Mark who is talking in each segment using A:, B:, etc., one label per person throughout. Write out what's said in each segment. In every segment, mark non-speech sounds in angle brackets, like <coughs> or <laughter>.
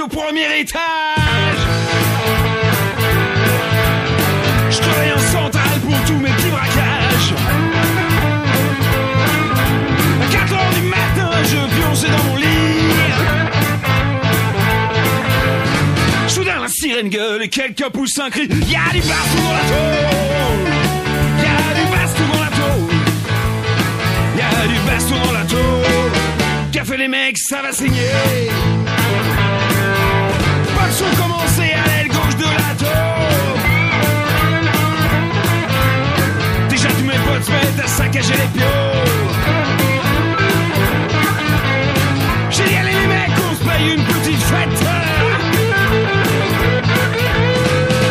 A: au premier étage. Je travaille en centrale pour tous mes petits braquages. À 4 heures du matin, je pionçais dans mon lit. Soudain, la sirène gueule et quelqu'un pousse un cri. Y'a du baston dans la tôle. Y'a du baston dans la tôle. Y'a du baston dans la tôle. Fait les mecs, ça va saigner. Pas de son commencé à l'aile gauche de la tôle. Déjà tous mes potes se à saccager les pions. J'ai dit allez les mecs, on se paye une petite fête.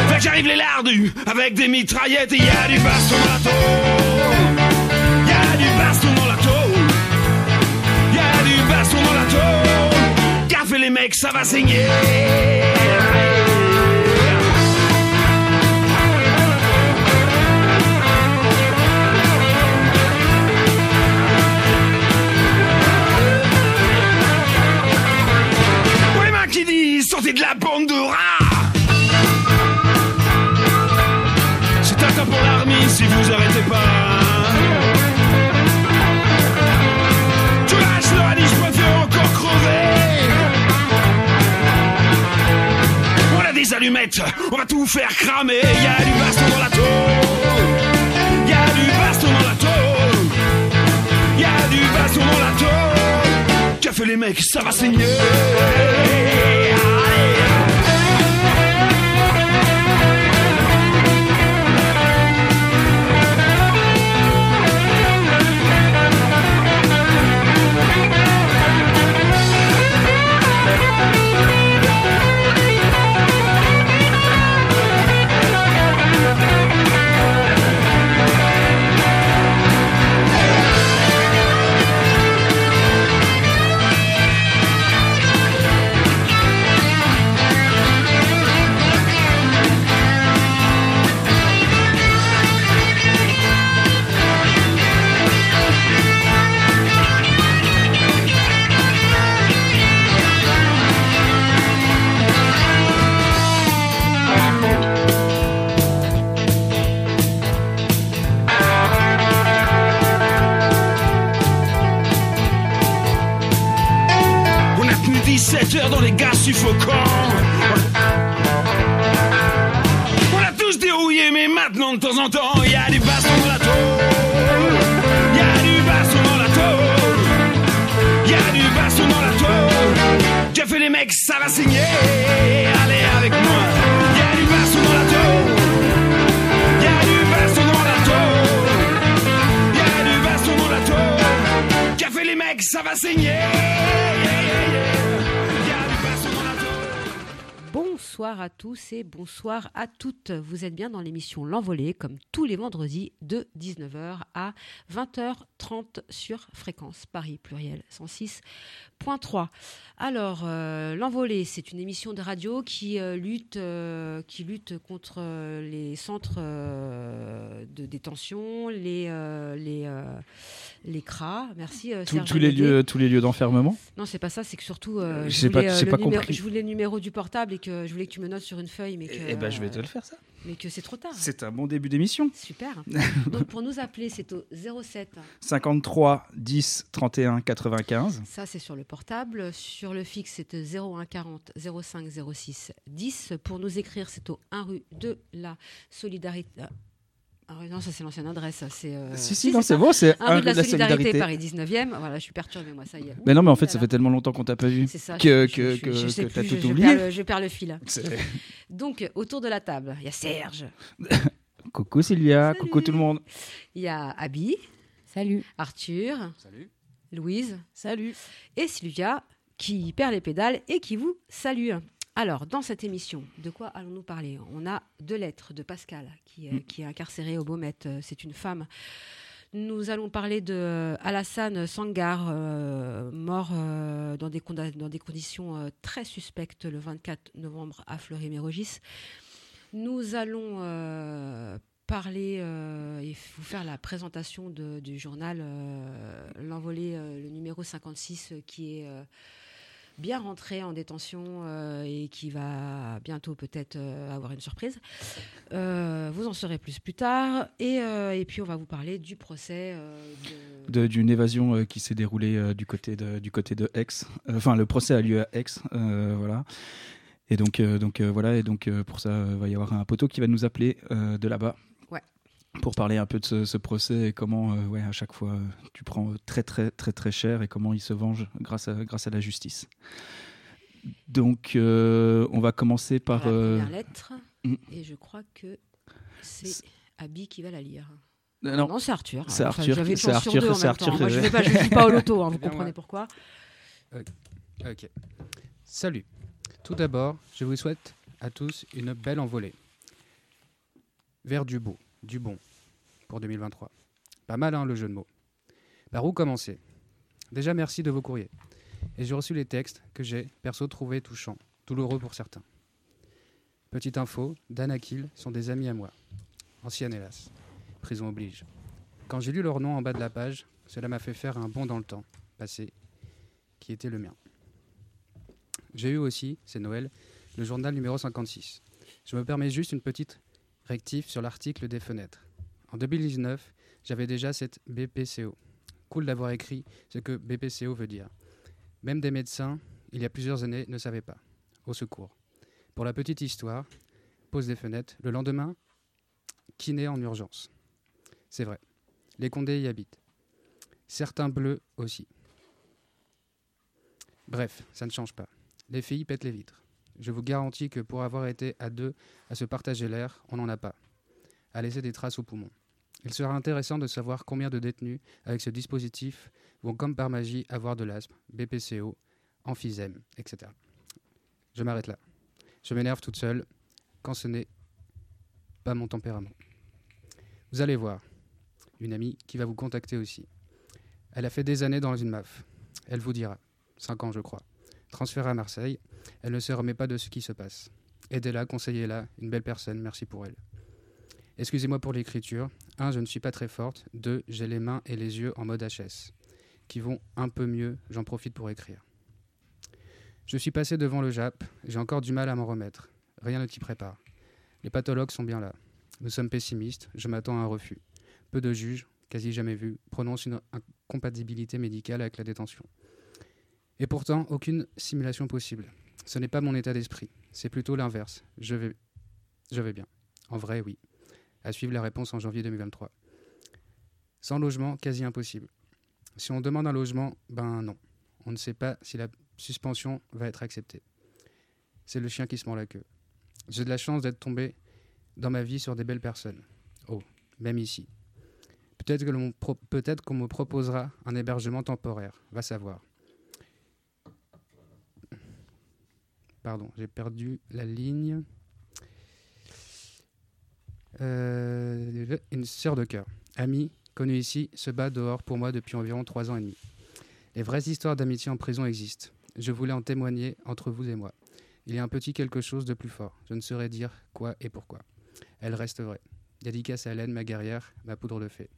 A: Fait que j'arrive les lardus avec des mitraillettes et y a du baston dans les mecs, ça va saigner. Pour les mains qui disent sortez de la bande on va tout faire cramer. Y a du baston dans la tôle. Y a du baston dans la tôle. Y a du baston dans la tôle. Fait les mecs, ça va saigner. Tenu 17 heures dans les gaz suffocants. On a tous dérouillé, mais maintenant de temps en temps, y a du baston dans la tôle. Y a du baston dans la tôle. Y a du baston dans la tôle. Qu'a fait les mecs, ça va signer. Allez avec moi. Y a du baston dans la tôle. Y a du baston dans la tôle. Y a du baston dans la tôle. Qu'a fait les mecs, ça va saigner.
B: Bonsoir à tous et bonsoir à toutes. Vous êtes bien dans l'émission L'Envolée, comme tous les vendredis de 19h à 20h30 sur fréquence Paris pluriel 106.3. Alors, euh, L'Envolée, c'est une émission de radio qui, euh, lutte, euh, qui lutte contre euh, les centres euh, de détention, les, euh, les, euh, les CRA. Merci. euh,
C: Tous-
B: Serge
C: tous les lieux, tous les lieux d'enfermement?
B: Non, c'est pas ça, c'est que surtout, euh, je,
C: pas-
B: voulais, euh, le
C: pas
B: numéro,
C: compris.
B: je voulais le numéro du portable et que je voulais que tu me notes sur une feuille, mais que,
C: Eh ben, je vais te le faire ça.
B: Mais que c'est trop tard.
C: C'est un bon début d'émission.
B: Super. <laughs> Donc pour nous appeler, c'est au 07.
C: 53 10 31 95.
B: Ça, c'est sur le portable. Sur le fixe, c'est 01 40 05 06 10. Pour nous écrire, c'est au 1 rue de la Solidarité. Ah oui, non, ça c'est l'ancienne adresse. C'est, euh,
C: si, si, non, c'est bon, c'est
B: 1 rue de la,
C: la
B: Solidarité, Paris 19e. Voilà, je suis perturbée, moi, ça y est.
C: Mais non, mais en fait, ça fait tellement longtemps qu'on t'a pas vu
B: C'est ça.
C: que, que,
B: je-
C: que,
B: je sais
C: que t'as tout
B: je- je
C: oublié.
B: perds le- Je perds le fil. <laughs> Donc, autour de la table, il y a Serge, <laughs>
C: Coucou Sylvia,
B: Salut.
C: coucou tout le monde.
B: il y a Abby,
D: Salut.
B: Arthur,
C: Salut.
B: Louise
D: Salut.
B: et Sylvia qui perd les pédales et qui vous salue. Alors, dans cette émission, de quoi allons-nous parler? On a deux lettres de Pascal, qui, est- qui est incarcérée au Beaumet. Euh, C'est une femme. Nous allons parler de Alassane Sangar, euh, mort euh, dans, des conda- dans des conditions euh, très suspectes le 24 novembre à Fleury-Mérogis. Nous allons euh, parler euh, et vous faire la présentation de- du journal euh, L'Envolée, euh, le numéro 56, euh, qui est euh, bien rentré en détention euh, et qui va bientôt peut-être euh, avoir une surprise. Euh, vous en saurez plus plus tard. Et, et, puis on va vous parler du procès.
C: D'une évasion qui s'est déroulée du, côté de, du côté de Aix. Enfin, le procès a lieu à Aix. voilà. Et donc, donc voilà, et donc pour ça, il va y avoir un poteau qui va nous appeler de là-bas pour parler un peu de ce, procès et comment, euh, ouais, à chaque fois, tu prends très, très, très, très cher et comment il se venge grâce à, grâce à la justice. Donc, euh, on va commencer par.
B: La euh, première lettre, mm. et je crois que c'est Abby qui va la lire.
C: Non,
B: non c'est Arthur.
C: C'est Arthur. C'est
B: Arthur. Moi, je ne joue pas au loto, hein, vous <laughs> comprenez pourquoi.
E: ok. Salut. Tout d'abord, je vous souhaite à tous une belle envolée vers du beau du bon pour 2023. Pas mal, hein, le jeu de mots. Par où commencer? Déjà, merci de vos courriers. Et j'ai reçu les textes que j'ai, perso, trouvé touchants, douloureux pour certains. Petite info, Dan Akil sont des amis à moi. Ancienne, hélas. Prison oblige. Quand j'ai lu leur nom en bas de la page, cela m'a fait faire un bond dans le temps, passé, qui était le mien. J'ai eu aussi, c'est Noël, le journal numéro 56. Je me permets juste une petite sur l'article des fenêtres. En 2019, j'avais déjà cette BPCO. Cool d'avoir écrit ce que BPCO veut dire. Même des médecins, il y a plusieurs années, ne savaient pas. Au secours. Pour la petite histoire, pose des fenêtres, le lendemain, kiné en urgence. C'est vrai. Les Condés y habitent. Certains bleus aussi. Bref, ça ne change pas. Les filles pètent les vitres. Je vous garantis que pour avoir été à deux à se partager l'air, on n'en a pas. À laisser des traces aux poumons. Il sera intéressant de savoir combien de détenus, avec ce dispositif, vont comme par magie avoir de l'asthme, BPCO, emphysème, etc. Je m'arrête là. Je m'énerve toute seule quand ce n'est pas mon tempérament. Vous allez voir, une amie qui va vous contacter aussi. Elle a fait des années dans une MAF. Elle vous dira, cinq ans je crois. Transférée à Marseille, elle ne se remet pas de ce qui se passe. Aidez-la, conseillez-la, une belle personne, merci pour elle. Excusez-moi pour l'écriture. 1. Je ne suis pas très forte. 2. J'ai les mains et les yeux en mode HS, qui vont un peu mieux, j'en profite pour écrire. Je suis passé devant le JAP, j'ai encore du mal à m'en remettre. Rien ne t'y prépare. Les pathologues sont bien là. Nous sommes pessimistes, je m'attends à un refus. Peu de juges, quasi jamais vus, prononcent une incompatibilité médicale avec la détention. Et pourtant, aucune simulation possible. Ce n'est pas mon état d'esprit, c'est plutôt l'inverse. Je vais, je vais bien. En vrai, oui. À suivre la réponse en janvier 2023. Sans logement, quasi impossible. Si on demande un logement, ben non. On ne sait pas si la suspension va être acceptée. C'est le chien qui se mord la queue. J'ai de la chance d'être tombé dans ma vie sur des belles personnes. Oh, même ici. Peut-être qu'on peut qu'on me proposera un hébergement temporaire, va savoir. Pardon, j'ai perdu la ligne. Euh, une sœur de cœur, amie, connue ici, se bat dehors pour moi depuis environ trois ans et demi. Les vraies histoires d'amitié en prison existent. Je voulais en témoigner entre vous et moi. Il y a un petit quelque chose de plus fort. Je ne saurais dire quoi et pourquoi. Elle reste vraie. Dédicace à Hélène, ma guerrière, ma poudre de fée.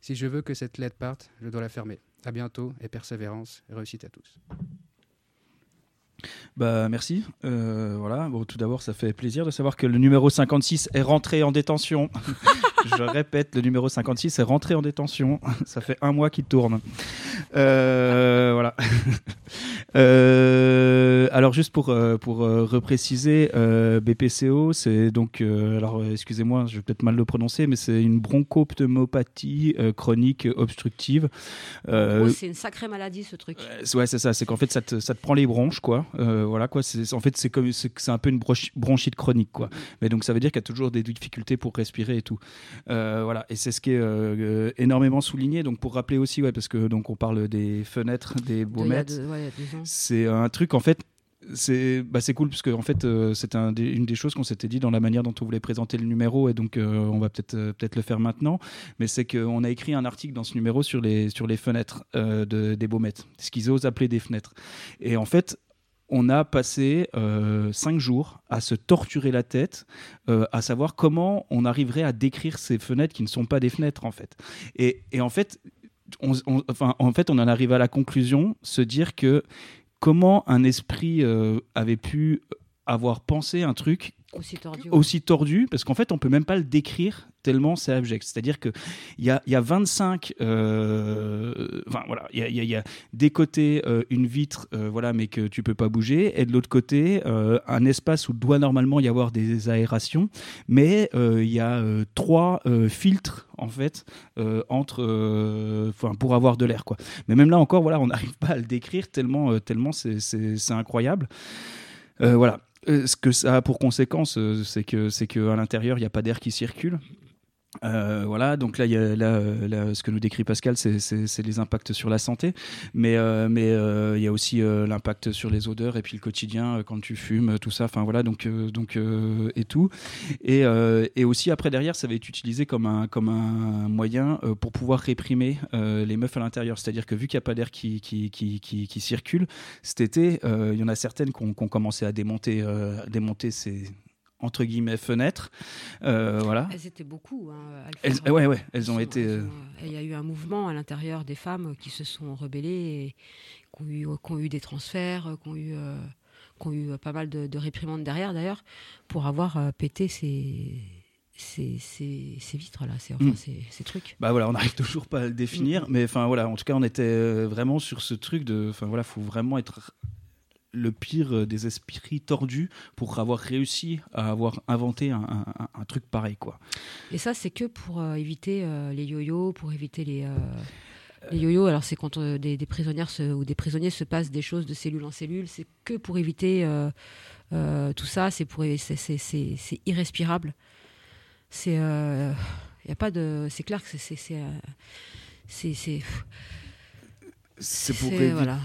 E: Si je veux que cette lettre parte, je dois la fermer. À bientôt et persévérance. Réussite à tous.
C: Bah merci. Euh, voilà. Bon, tout d'abord, ça fait plaisir de savoir que le numéro 56 est rentré en détention. <laughs> Je répète, le numéro 56 est rentré en détention. <laughs> Ça fait un mois qu'il tourne. Euh, voilà. <laughs> Euh, alors juste pour pour repréciser, BPCO, c'est donc alors excusez-moi, je vais peut-être mal le prononcer, mais c'est une bronchopneumopathie chronique obstructive.
B: c'est une sacrée maladie ce truc.
C: ouais, c'est ça. C'est qu'en fait, ça te, ça te prend les bronches, quoi. Euh, voilà quoi. En fait, c'est comme c'est un peu une bronchite chronique quoi. Mais donc ça veut dire qu'il y a toujours des difficultés pour respirer et tout. Euh, voilà. Et c'est ce qui est euh, énormément souligné. Donc pour rappeler aussi, ouais, parce que donc on parle des fenêtres, des baumettes. c'est un truc en fait c'est bah cool parce que en fait c'est un une des choses qu'on s'était dit dans la manière dont on voulait présenter le numéro et donc on va peut-être peut-être le faire maintenant mais c'est qu'on a écrit un article dans ce numéro sur les sur les fenêtres de, des baumettes ce qu'ils osent appeler des fenêtres et en fait on a passé euh, cinq jours à se torturer la tête, euh, à savoir comment on arriverait à décrire ces fenêtres qui ne sont pas des fenêtres en fait. Et, en fait, en fait, on en arrive à la conclusion, se dire que comment un esprit euh, avait pu avoir pensé un truc
B: Aussi tordu.
C: aussi tordu, parce qu'en fait, on peut même pas le décrire tellement c'est abject. C'est-à-dire qu'il y a, y a 25. euh, Enfin, voilà, il y a, des côtés euh, une vitre, euh, voilà, mais que tu peux pas bouger, et de l'autre côté, euh, un espace où doit normalement y avoir des aérations, mais il y a trois filtres, en fait, entre. Enfin, pour avoir de l'air, quoi. Mais même là encore, voilà, on n'arrive pas à le décrire tellement, tellement c'est- incroyable. Voilà. Euh, ce que ça a pour conséquence, euh, c'est que c'est que à l'intérieur, il n'y a pas d'air qui circule. Euh, voilà, donc là, y a, là, euh, là, ce que nous décrit Pascal, c'est- les impacts sur la santé, mais euh, mais il y a aussi l'impact sur les odeurs et puis le quotidien quand tu fumes, tout ça. Enfin voilà, donc donc et tout, et, et aussi après derrière, ça va être utilisé comme un comme un moyen pour pouvoir réprimer les meufs à l'intérieur. C'est-à-dire que vu qu'il n'y a pas d'air qui qui, qui, circule, cet été, il y en a certaines qui ont, commencé à démonter démonter ces entre guillemets fenêtres, Euh, voilà.
B: Elles étaient beaucoup. hein,
C: Elles, ouais, ouais, elles ont été.
B: elles
C: euh,
B: ont, euh, Il y a eu un mouvement à l'intérieur des femmes qui se sont rebellées et qui ont eu, qui ont eu des transferts, qui ont eu, euh, qui ont eu pas mal de, de réprimandes derrière d'ailleurs, pour avoir euh, pété ces, ces, ces, ces vitres-là, ces, enfin,
C: Mm.
B: ces, ces trucs.
C: Bah voilà, on n'arrive <laughs> toujours pas à le définir,
B: Mm.
C: mais enfin voilà, en tout cas, on était vraiment sur ce truc de, enfin voilà, faut vraiment être le pire euh, des esprits tordus pour avoir réussi à avoir inventé un, truc pareil, quoi.
B: Et ça, c'est que pour euh, éviter euh, les yo-yo, pour éviter les. yo-yo, alors c'est quand des, prisonnières ou des prisonniers se passent des choses de cellule en cellule, c'est que pour éviter tout ça, c'est pour c'est- irrespirable. C'est y a pas de c'est clair que c'est c'est c'est
C: pour éviter.
B: voilà,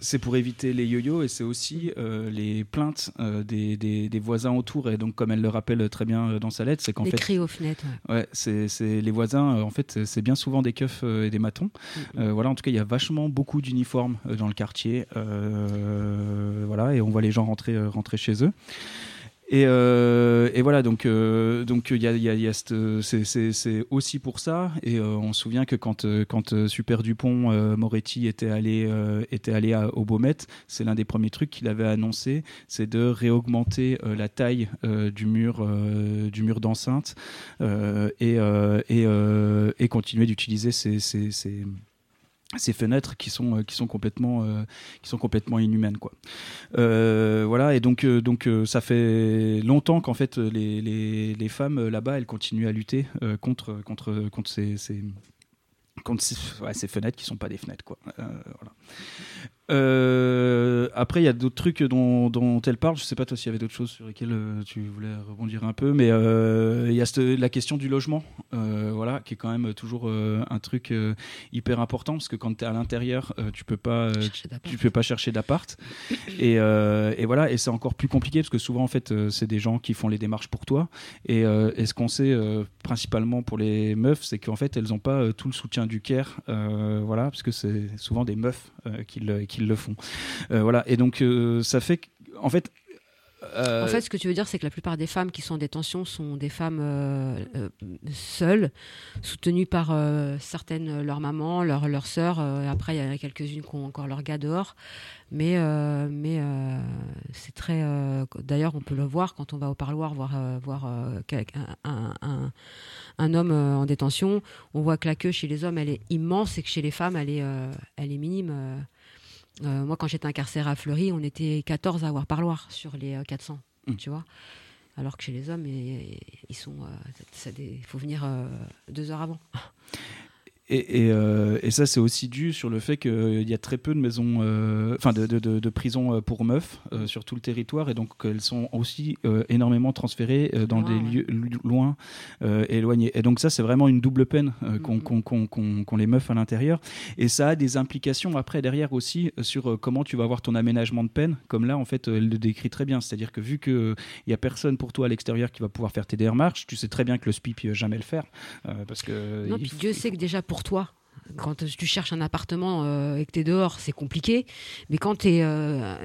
B: le
C: pour les yo-yo et c'est aussi euh, les plaintes euh, des, des- des voisins autour. Et donc, comme elle le rappelle très bien euh, dans sa lettre, c'est qu'en
B: Les
C: fait,
B: cris aux fenêtres. ouais.
C: Ouais, c'est les voisins, en fait, c'est bien souvent des keufs et des matons.
B: Mm.
C: Euh, voilà, en tout cas, il y a vachement beaucoup d'uniformes dans le quartier. voilà, et on voit les gens rentrer, rentrer chez eux. Et, euh, et voilà, donc euh, donc y a, c'est- aussi pour ça. Et euh, on se souvient que quand quand Super Dupont Moretti était allé était allé au Beaumet, c'est l'un des premiers trucs qu'il avait annoncé, c'est de réaugmenter la taille du mur du mur d'enceinte et et, et continuer d'utiliser ces ces fenêtres qui sont euh, qui sont complètement euh, qui sont complètement inhumaines quoi Euh, voilà et donc donc ça fait longtemps qu'en fait les, les, les femmes là-bas elles continuent à lutter contre contre contre ces, ces contre ces, fenêtres qui sont pas des fenêtres quoi voilà. Euh, après il y a d'autres trucs dont, dont elle parle. Je sais pas toi s'il y avait d'autres choses sur lesquelles euh, tu voulais rebondir un peu mais euh, il y a cette- la question du logement voilà qui est quand même toujours un truc hyper important parce que quand tu es à l'intérieur tu peux pas tu peux pas chercher d'appart. Et, et voilà et c'est encore plus compliqué parce que souvent en fait c'est des gens qui font les démarches pour toi. Et, et ce qu'on sait principalement pour les meufs c'est qu'en fait elles n'ont pas tout le soutien du Caire euh, voilà parce que c'est souvent des meufs qui, le, qui le font Euh, voilà et donc euh, ça fait en fait euh,
B: En fait, ce que tu veux dire, c'est que la plupart des femmes qui sont en détention sont des femmes seules, soutenues par certaines, leur maman, leur, leur après, il y en a quelques-unes qui ont encore leur gars dehors. Mais, mais c'est très. D'ailleurs, on peut le voir quand on va au parloir voir, voir un, un- un- homme en détention. On voit que la queue chez les hommes, elle est immense et que chez les femmes, elle est, elle est minime. Euh. Euh, moi, quand j'étais incarcérée à Fleury, on était 14 à avoir parloir sur les euh, 400,
C: Mm.
B: tu vois. Alors que chez les hommes, ils sont, il faut venir euh, deux heures avant. <laughs>
C: Et, et, euh, et ça, c'est aussi dû sur le fait qu'il y a très peu de maisons, euh, enfin de, de, de- de prisons euh, pour meufs euh, sur tout le territoire, et donc elles sont aussi euh, énormément transférées euh, dans des lieux loin, euh, éloignés. Et donc ça, c'est vraiment une double peine euh, qu'ont
B: Mhm.
C: qu'ont les meufs à l'intérieur. Et ça a des implications après derrière aussi euh, sur euh, comment tu vas avoir ton aménagement de peine. Comme là, en fait, euh, elle le décrit très bien. C'est-à-dire que vu qu'il n'y a personne pour toi à l'extérieur qui va pouvoir faire tes démarches, tu sais très bien que le SPIP ne va jamais le faire. euh, parce que
B: Non,
C: il
B: puis Dieu sait que déjà pour toi, quand tu cherches un appartement euh, et que tu es dehors, c'est compliqué. Mais quand tu es un,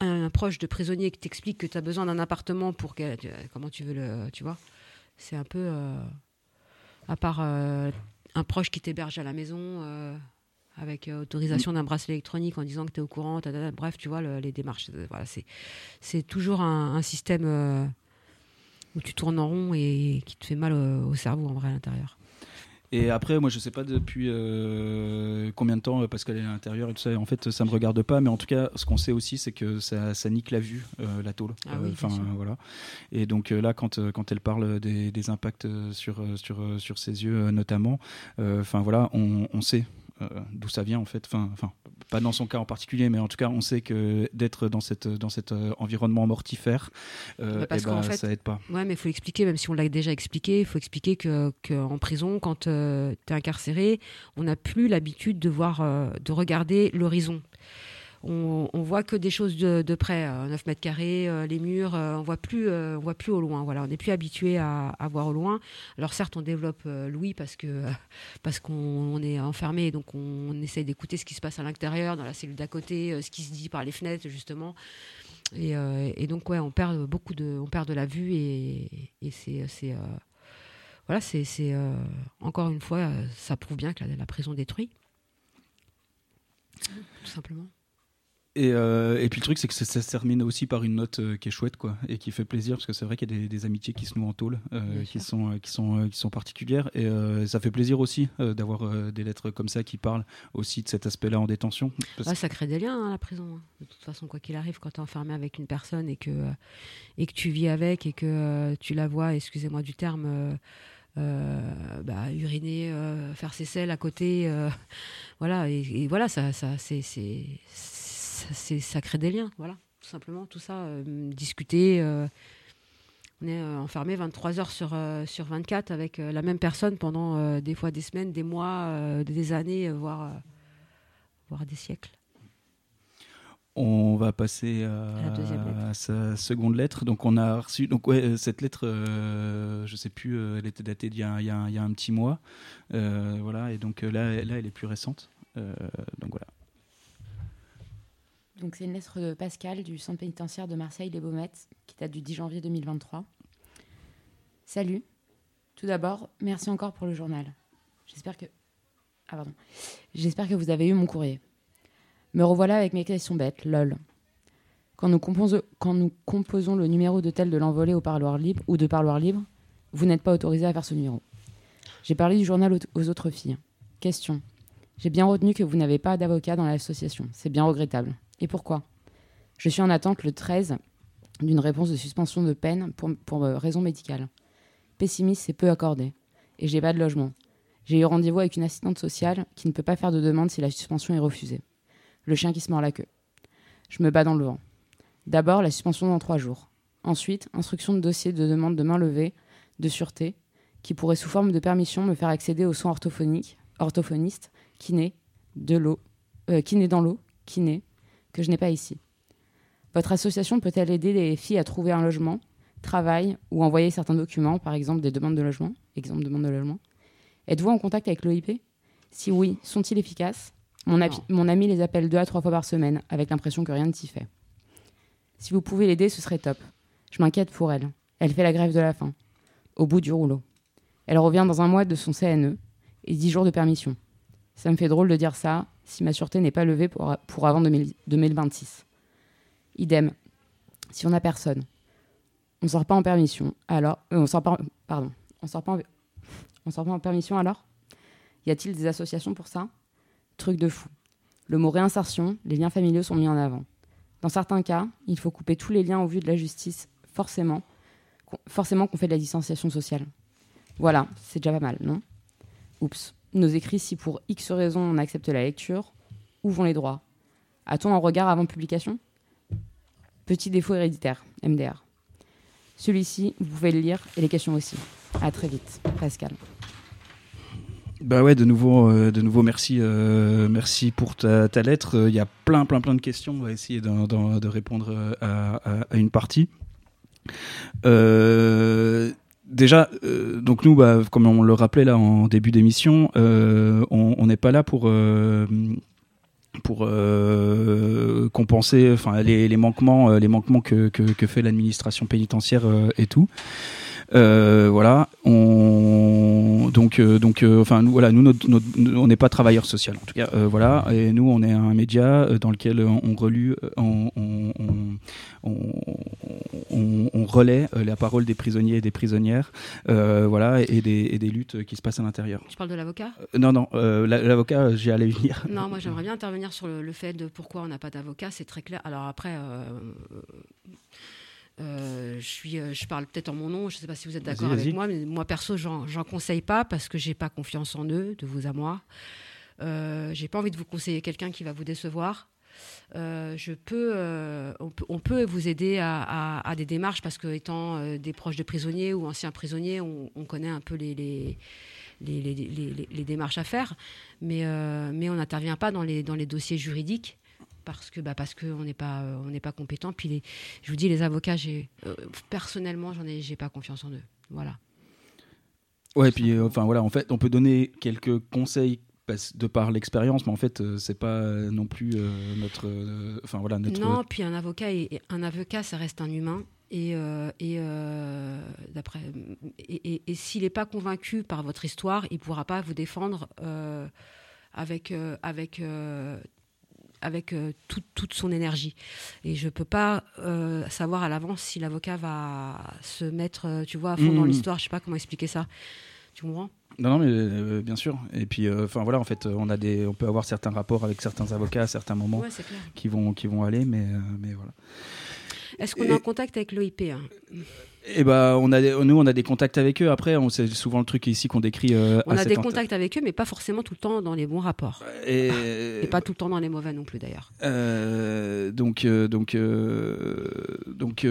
B: un proche de prisonnier qui t'explique que tu as besoin d'un appartement pour que, tu- comment tu veux le. Tu vois C'est un peu. euh, à part euh, un proche qui t'héberge à la maison. euh, avec euh, autorisation d'un bracelet électronique en disant que tu es au courant, bref, tu vois, le- les démarches. euh, Voilà, c'est, toujours un, système euh, où tu tournes en rond et qui te fait mal au cerveau en vrai à l'intérieur.
C: Et après, moi, je sais pas depuis euh, combien de temps euh, Pascal est à l'intérieur et tout ça. En fait, ça me regarde pas, mais en tout cas, ce qu'on sait aussi, c'est que ça, ça nique la vue, euh, la tôle.
B: Ah oui,
C: Enfin, voilà. Et donc là, quand, quand elle parle des, des impacts sur, sur, sur ses yeux, notamment, enfin voilà, on, on sait. Euh, d'où ça vient en fait, enfin, enfin, pas dans son cas en particulier, mais en tout cas, on sait que d'être dans cette dans cet euh, environnement mortifère, euh,
B: parce
C: eh ben,
B: fait-
C: ça aide pas.
B: Ouais, mais il faut expliquer, même si on l'a déjà expliqué, il faut expliquer que, que en prison, quand tu es incarcéré, on n'a plus l'habitude de voir, de regarder l'horizon. On, on voit que des choses de, près, euh, 9 mètres carrés, euh, les murs, euh, on voit plus, euh, on voit plus au loin. Voilà, on n'est plus habitué à, voir au loin. Alors certes, on développe euh, l'ouïe parce que euh, <laughs> parce qu'on on est enfermé, donc on, essaye d'écouter ce qui se passe à l'intérieur, dans la cellule d'à côté, euh, ce qui se dit par les fenêtres justement. Et, euh, donc ouais, on perd beaucoup de, on perd de la vue et, c'est, euh, voilà, c'est, euh, encore une fois, euh, ça prouve bien que la prison détruit, tout simplement.
C: Et, euh, et puis le truc, c'est que ça, ça se termine aussi par une note euh, qui est chouette, quoi, et qui fait plaisir, parce que c'est vrai qu'il y a des, des amitiés qui se nouent en tôle, euh, qui sont, qui, sont, qui sont particulières, et ça fait plaisir aussi d'avoir des lettres comme ça qui parlent aussi de cet aspect-là en détention. Parce-
B: Ouais, ça crée des liens hein, la prison. hein. De toute façon, quoi qu'il arrive, quand tu es enfermé avec une personne et que, et que tu vis avec et que tu la vois, excusez-moi du terme, euh, bah, uriner, euh, faire ses selles à côté, euh, <laughs> voilà, et, et voilà, ça, ça, c'est, c'est, ça, crée des liens, voilà, tout simplement, tout ça, euh, discuter. euh, on est euh, enfermé 23 heures sur, sur 24 avec la même personne pendant des fois des semaines, des mois, des années, voire, voire des siècles.
C: On va passer à, sa seconde lettre. Donc on a reçu, donc ouais, cette lettre, euh, je sais plus, euh, elle était datée d'il y y y a un petit mois, Euh, voilà, et donc là, là, elle est plus récente. Donc voilà.
F: Donc c'est une lettre de Pascal du centre pénitentiaire de Marseille-les Baumettes qui date du 10 janvier 2023. Salut. Tout d'abord, merci encore pour le journal. J'espère que ah pardon. J'espère que vous avez eu mon courrier. Me revoilà avec mes questions bêtes, lol. Quand nous, composo- quand nous composons le numéro de tel de l'envolée au parloir libre ou de parloir libre, vous n'êtes pas autorisé à faire ce numéro. J'ai parlé du journal aux autres filles. Question. J'ai bien retenu que vous n'avez pas d'avocat dans l'association. C'est bien regrettable. Et pourquoi? Je suis en attente le 13 d'une réponse de suspension de peine pour, euh, raison médicale. Pessimiste, c'est peu accordé. Et j'ai pas de logement. J'ai eu rendez-vous avec une assistante sociale qui ne peut pas faire de demande si la suspension est refusée. Le chien qui se mord la queue. Je me bats dans le vent. D'abord, la suspension dans trois jours. Ensuite, instruction de dossier de demande de main levée, de sûreté, qui pourrait sous forme de permission me faire accéder aux soins orthophoniques, orthophoniste, kiné, de l'eau, euh, kiné dans l'eau, kiné, que je n'ai pas ici. Votre association peut-elle aider les filles à trouver un logement, travail ou envoyer certains documents, par exemple des demandes de logement Exemple demande de logement? Êtes-vous en contact avec l'OIP Si oui, sont-ils efficaces? Mon, mon ami les appelle deux à trois fois par semaine, avec l'impression que rien ne s'y fait. Si vous pouvez l'aider, ce serait top. Je m'inquiète pour elle. Elle fait la grève de la faim. Au bout du rouleau. Elle revient dans un mois de son CNE et 10 jours de permission. Ça me fait drôle de dire ça si ma sûreté n'est pas levée pour, pour avant 2000 2026. Idem. Si on n'a personne, on sort pas en permission, alors euh, on sort pas, pardon, on sort pas, en, sort pas en permission alors? Y a-t-il des associations pour ça? Truc de fou. Le mot réinsertion, les liens familiaux sont mis en avant. Dans certains cas, il faut couper tous les liens au vu de la justice, forcément, forcément qu'on fait de la distanciation sociale. Voilà, c'est déjà pas mal, non? Oups. Nos écrits, si pour X raisons on accepte la lecture, où vont les droits? A-t-on un regard avant publication? Petit défaut héréditaire, MDR. Celui-ci, vous pouvez le lire et les questions aussi. À très vite, Pascal.
C: Bah ouais, de nouveau, euh, merci, euh, merci pour ta, lettre. Il y a plein, plein, plein de questions. On va essayer de répondre euh, à une partie. Déjà, euh, donc nous, bah, comme on le rappelait là en début d'émission, euh, on n'est pas là pour euh, pour compenser, enfin les, manquements, les manquements que, fait l'administration pénitentiaire et tout. Voilà, on donc, donc, enfin, nous, voilà, nous, on n'est pas travailleur social, en tout cas, voilà. Et nous, on est un média dans lequel on, relue, on- relaie euh, la parole des prisonniers et des prisonnières, euh, voilà, et des, et des luttes qui se passent à l'intérieur.
B: Tu parles de l'avocat?
C: Euh, non, non, la- l'avocat, j'y allais venir. <laughs>
B: Non, moi j'aimerais bien intervenir sur le, le fait de pourquoi on n'a pas d'avocat, c'est très clair. Alors après, euh, je, suis, je parle peut-être en mon nom, je ne sais pas si vous êtes d'accord avec moi, mais moi perso, j'en j'en conseille pas parce que j'ai pas confiance en eux, de vous à moi. Euh, j'ai pas envie de vous conseiller quelqu'un qui va vous décevoir. Euh, je peux, euh, on, peut, vous aider à, des démarches parce que étant euh, des proches de prisonniers ou anciens prisonniers, on, on connaît un peu les, démarches à faire, mais, on n'intervient pas dans les, dossiers juridiques parce que bah, n'est pas compétent. Puis je vous dis les avocats, j'ai personnellement j'en ai j'ai pas confiance en eux. Voilà.
C: Ouais, puis enfin voilà, en fait, on peut donner quelques conseils de par l'expérience, mais en fait, euh, c'est pas euh, non plus euh, notre, enfin voilà, notre.
B: Non, puis un avocat, est- un avocat, ça reste un humain. Et, euh, et, euh, d'après, et, et- et s'il n'est pas convaincu par votre histoire, il ne pourra pas vous défendre euh, avec, avec, avec euh, toute- toute son énergie. Et je ne peux pas savoir à l'avance si l'avocat va se mettre, tu vois, à fond dans
C: Mhm.
B: l'histoire. Je ne sais pas comment expliquer ça. Tu comprends?
C: Non, non, mais euh, bien sûr. Et puis, euh, enfin voilà, en fait, euh, on a des, on peut avoir certains rapports avec certains avocats à certains moments
B: Ouais,
C: qui vont, qui vont aller, mais, mais voilà.
B: Est-ce qu'on est en contact avec l'OIP hein?
C: Et bah, on a, des- nous, on a des contacts avec eux. Après, on c'est souvent le truc ici qu'on décrit. euh,
B: On a des contacts avec eux, mais pas forcément tout le temps dans les bons rapports.
C: Et,
B: Et pas tout le temps dans les mauvais non plus d'ailleurs.
C: euh, donc, euh, donc, donc.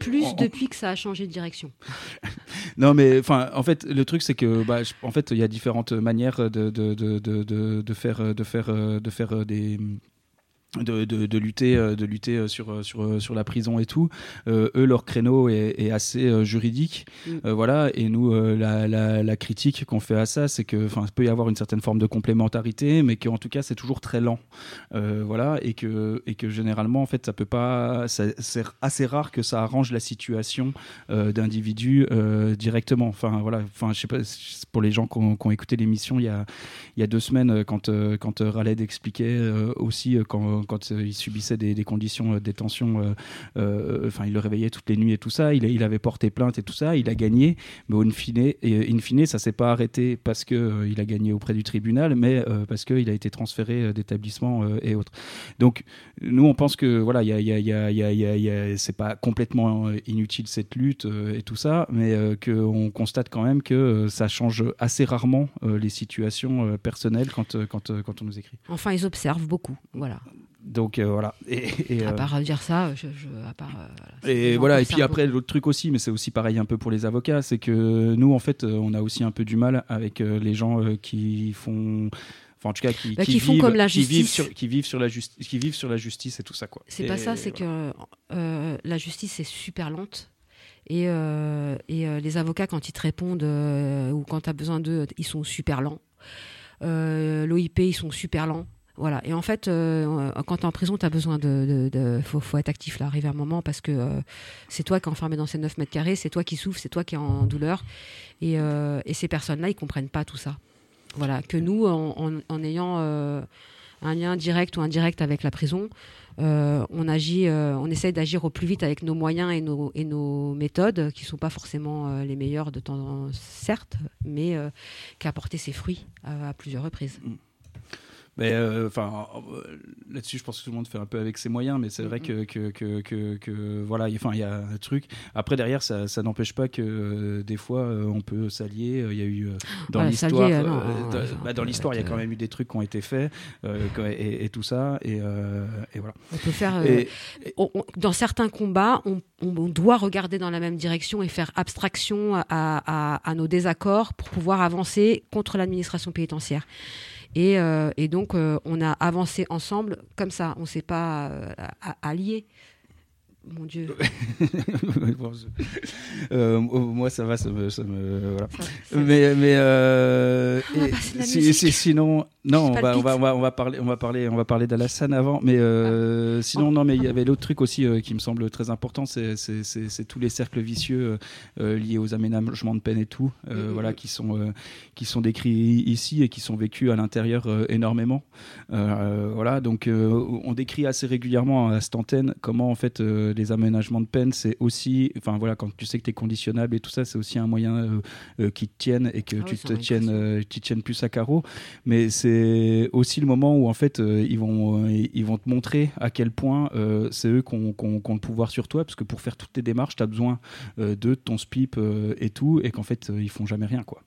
B: Plus depuis que ça a changé de direction. <laughs>
C: Non, mais enfin, en fait, le truc c'est que, bah, je- en fait, il y a différentes manières de de, de, de, faire de faire de faire des de, de, de lutter euh, de lutter euh, sur sur euh, sur la prison et tout. Euh, eux leur créneau est, est assez euh, juridique.
B: Mm.
C: Euh, voilà. Et nous la, la, la critique qu'on fait à ça c'est que enfin il peut y avoir une certaine forme de complémentarité mais qu'en tout cas c'est toujours très lent. Voilà. Et que et que généralement en fait ça peut pas c'est assez rare que ça arrange la situation d'individus directement. Enfin voilà, enfin je sais pas pour les gens qui ont, écouté l'émission il y a y a deux semaines quand quand Raled expliquait aussi quand quand euh, il subissait des, conditions de détention, euh, euh, enfin il le réveillait toutes les nuits et tout ça, il, avait porté plainte et tout ça, il a gagné, mais in fine, et, in ça s'est pas arrêté parce que euh, il a gagné auprès du tribunal, mais euh, parce qu'il a été transféré euh, d'établissement euh, et autres. Donc nous on pense que voilà il c'est pas complètement euh, inutile cette lutte euh, et tout ça mais euh, qu'on constate quand même que euh, ça change assez rarement euh, les situations euh, personnelles quand, euh, euh, quand on nous écrit
B: Enfin, ils observent beaucoup. Voilà.
C: Donc euh, voilà et, et,
B: À
C: euh,
B: part dire ça, je, je- à part. euh, voilà,
C: et voilà, et puis après, l'autre truc aussi, mais c'est aussi pareil un peu pour les avocats, c'est que nous, en fait, euh, on a aussi un peu du mal avec euh, les gens euh, qui font. Enfin, en tout cas, qui,
B: Bah, qui font
C: vivent,
B: comme la
C: qui vivent sur, qui vivent sur la justice, qui vivent sur la justice et tout ça quoi.
B: C'est pas ça, c'est
C: voilà.
B: que euh, la justice est super lente. Et, euh, et euh, les avocats, quand ils te répondent euh, ou quand tu as besoin d'eux, ils sont super lents. Euh, L'OIP, ils sont super lents. Voilà. Et en fait, euh, quand tu es en prison, tu as besoin de. de, faut, être actif là, arriver un moment, parce que euh, c'est toi qui es enfermé dans ces 9 mètres carrés, c'est toi qui souffres, c'est toi qui es en douleur. Et, euh, ces personnes-là, ils comprennent pas tout ça. Voilà. Que nous, en, ayant euh, un lien direct ou indirect avec la prison, on agit, on essaie d'agir au plus vite avec nos moyens et nos, méthodes, qui sont pas forcément les meilleures de temps, certes, mais qui a apporté ses fruits à, à plusieurs reprises.
C: Mais euh, enfin, euh, là-dessus, je pense que tout le monde fait un peu avec ses moyens, mais c'est vrai que, que, que, que, que, voilà, il y a- enfin, il y a un truc. Après, derrière, ça, ça n'empêche pas que euh, des fois, euh, on peut s'allier. Il y a eu euh, dans
B: Ouais,
C: l'histoire, bah, dans l'histoire, il y a quand même eu des trucs qui ont été faits et, et tout ça, et, et voilà.
B: On peut faire,
C: Et-
B: on- on- dans certains combats, on, on- on doit regarder dans la même direction et faire abstraction à, à- à nos désaccords pour pouvoir avancer contre l'administration pénitentiaire. Et, euh, et donc, euh, on a avancé ensemble comme ça. On ne s'est pas euh, alliés. Mon Dieu. <laughs>
C: Euh, moi, ça va, ça me. ça me- voilà.
B: Ça- ça-
C: Mais, mais euh,
B: va
C: et si- sinon, non, on va, on va, on va, on va parler, on va parler, on va parler d'Alassane avant. Mais euh, sinon, non, mais il y avait l'autre truc aussi euh, qui me semble très important, c'est tous les cercles vicieux liés aux aménagements de peine et tout, voilà, qui sont qui sont décrits ici et qui sont vécus à l'intérieur énormément. Voilà, donc on décrit assez régulièrement à cette antenne comment en fait les aménagements de peine, c'est aussi, enfin voilà, quand tu sais que tu es conditionnable et tout ça, c'est aussi un moyen euh, euh, qui te tienne et que
B: Ah
C: tu
B: oui, c'est
C: te tiennes, euh, tu tiennes plus à carreau. Mais c'est aussi le moment où en fait euh, ils vont euh, ils vont te montrer à quel point euh, c'est eux qui ont, le pouvoir sur toi, parce que pour faire toutes tes démarches, tu as besoin euh, de ton SPIP euh, et tout, et qu'en fait euh, ils font jamais rien quoi.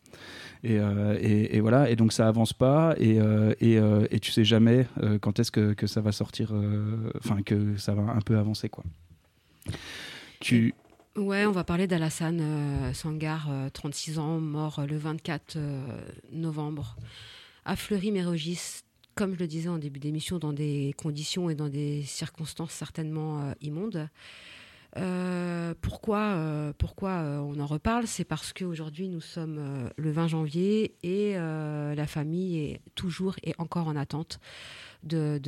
C: Et, euh, et, et voilà, et donc ça avance pas, et, euh, et, euh, tu sais jamais euh, quand est-ce que, que ça va sortir, euh, enfin que ça va un peu avancer quoi.
B: Ouais, on va parler d'Alassane euh, Sangar, euh, 36 ans, mort euh, le 24 euh, novembre à Fleury-Mérogis, comme je le disais en début d'émission, dans des conditions et dans des circonstances certainement euh, immondes. Euh, pourquoi euh, pourquoi euh, on en reparle? C'est parce qu'aujourd'hui nous sommes euh, le 20 janvier et euh, la famille est toujours et encore en attente de,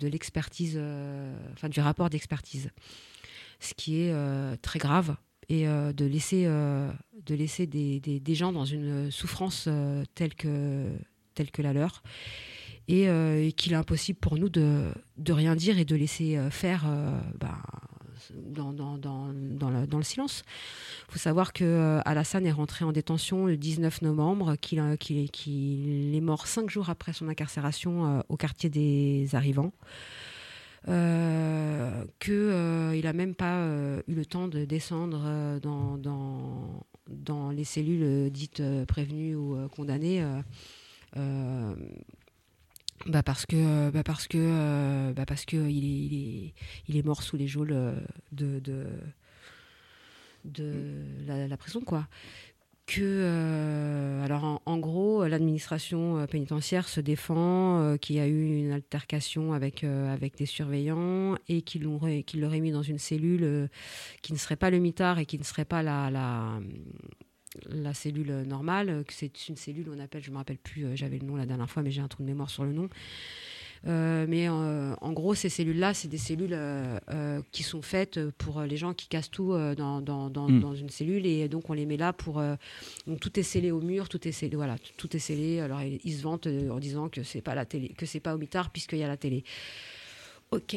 B: l'expertise, euh, enfin du rapport d'expertise ce qui est euh, très grave et euh, de laisser euh, de laisser des, des- gens dans une souffrance telle que telle que la leur et, qu'il est impossible pour nous de, de rien dire et de laisser faire bah, dans, dans, dans, dans le, silence. Il faut savoir que euh, est rentré en détention le 19 novembre, qu'il a- qu'il est, mort cinq jours après son incarcération au quartier des arrivants euh, que euh, il a même pas euh, eu le temps de descendre euh, dans, dans, dans les cellules euh, dites euh, prévenues ou euh, condamnées. euh, euh, bah parce que bah parce que euh, bah parce que il est, il est mort sous les geôles euh, de de, de la, la prison quoi que euh, alors en, gros l'administration euh, pénitentiaire se défend euh, qu'il y a eu une altercation avec avec des surveillants et qu'ils l'auraient l'auraient mis dans une cellule qui ne serait pas le mitard et qui ne serait pas la la cellule normale, c'est une cellule, on appelle, je me rappelle plus, j'avais le nom la dernière fois, mais j'ai un trou de mémoire sur le nom. Euh, mais euh, en gros, ces cellules-là, c'est des cellules euh, qui sont faites pour les gens qui cassent tout euh, dans, dans, dans, dans une cellule et donc on les met là pour. donc tout est scellé au mur, tout est scellé, voilà, tout est scellé. Alors ils, se vantent en disant que c'est pas la télé, que c'est pas au mitard puisqu'il y a la télé. Ok.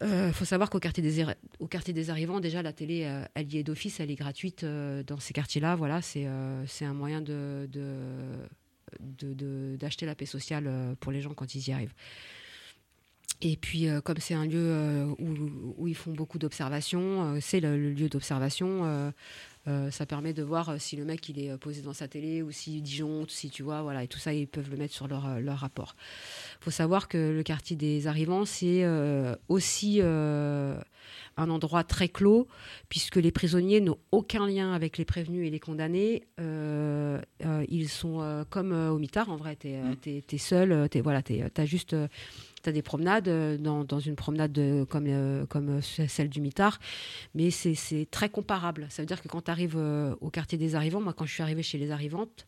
B: Il faut savoir qu'au quartier, des, Arri- au quartier des arrivants, déjà, la télé, euh, elle y est d'office, elle est gratuite euh, dans ces quartiers-là. Voilà, c'est c'est un moyen de- d'acheter la paix sociale euh, pour les gens quand ils y arrivent. Et puis, euh, comme c'est un lieu euh, où, où ils font beaucoup d'observations, c'est le lieu d'observation. Euh, ça permet de voir euh, si le mec il est euh, posé dans sa télé ou s'il disjoncte, si tu vois, voilà, et tout ça ils peuvent le mettre sur leur, leur rapport. faut savoir que le quartier des arrivants c'est euh, aussi euh, un endroit très clos puisque les prisonniers n'ont aucun lien avec les prévenus et les condamnés. Ils sont comme au mitard en vrai, t'es es, es seul, t'es voilà, t'as juste euh, T'as des promenades euh, dans, une promenade de- comme, euh, comme euh, celle du Mitard, mais c'est très comparable. Ça veut dire que quand tu arrives au quartier des arrivants, moi quand je suis arrivée chez les arrivantes,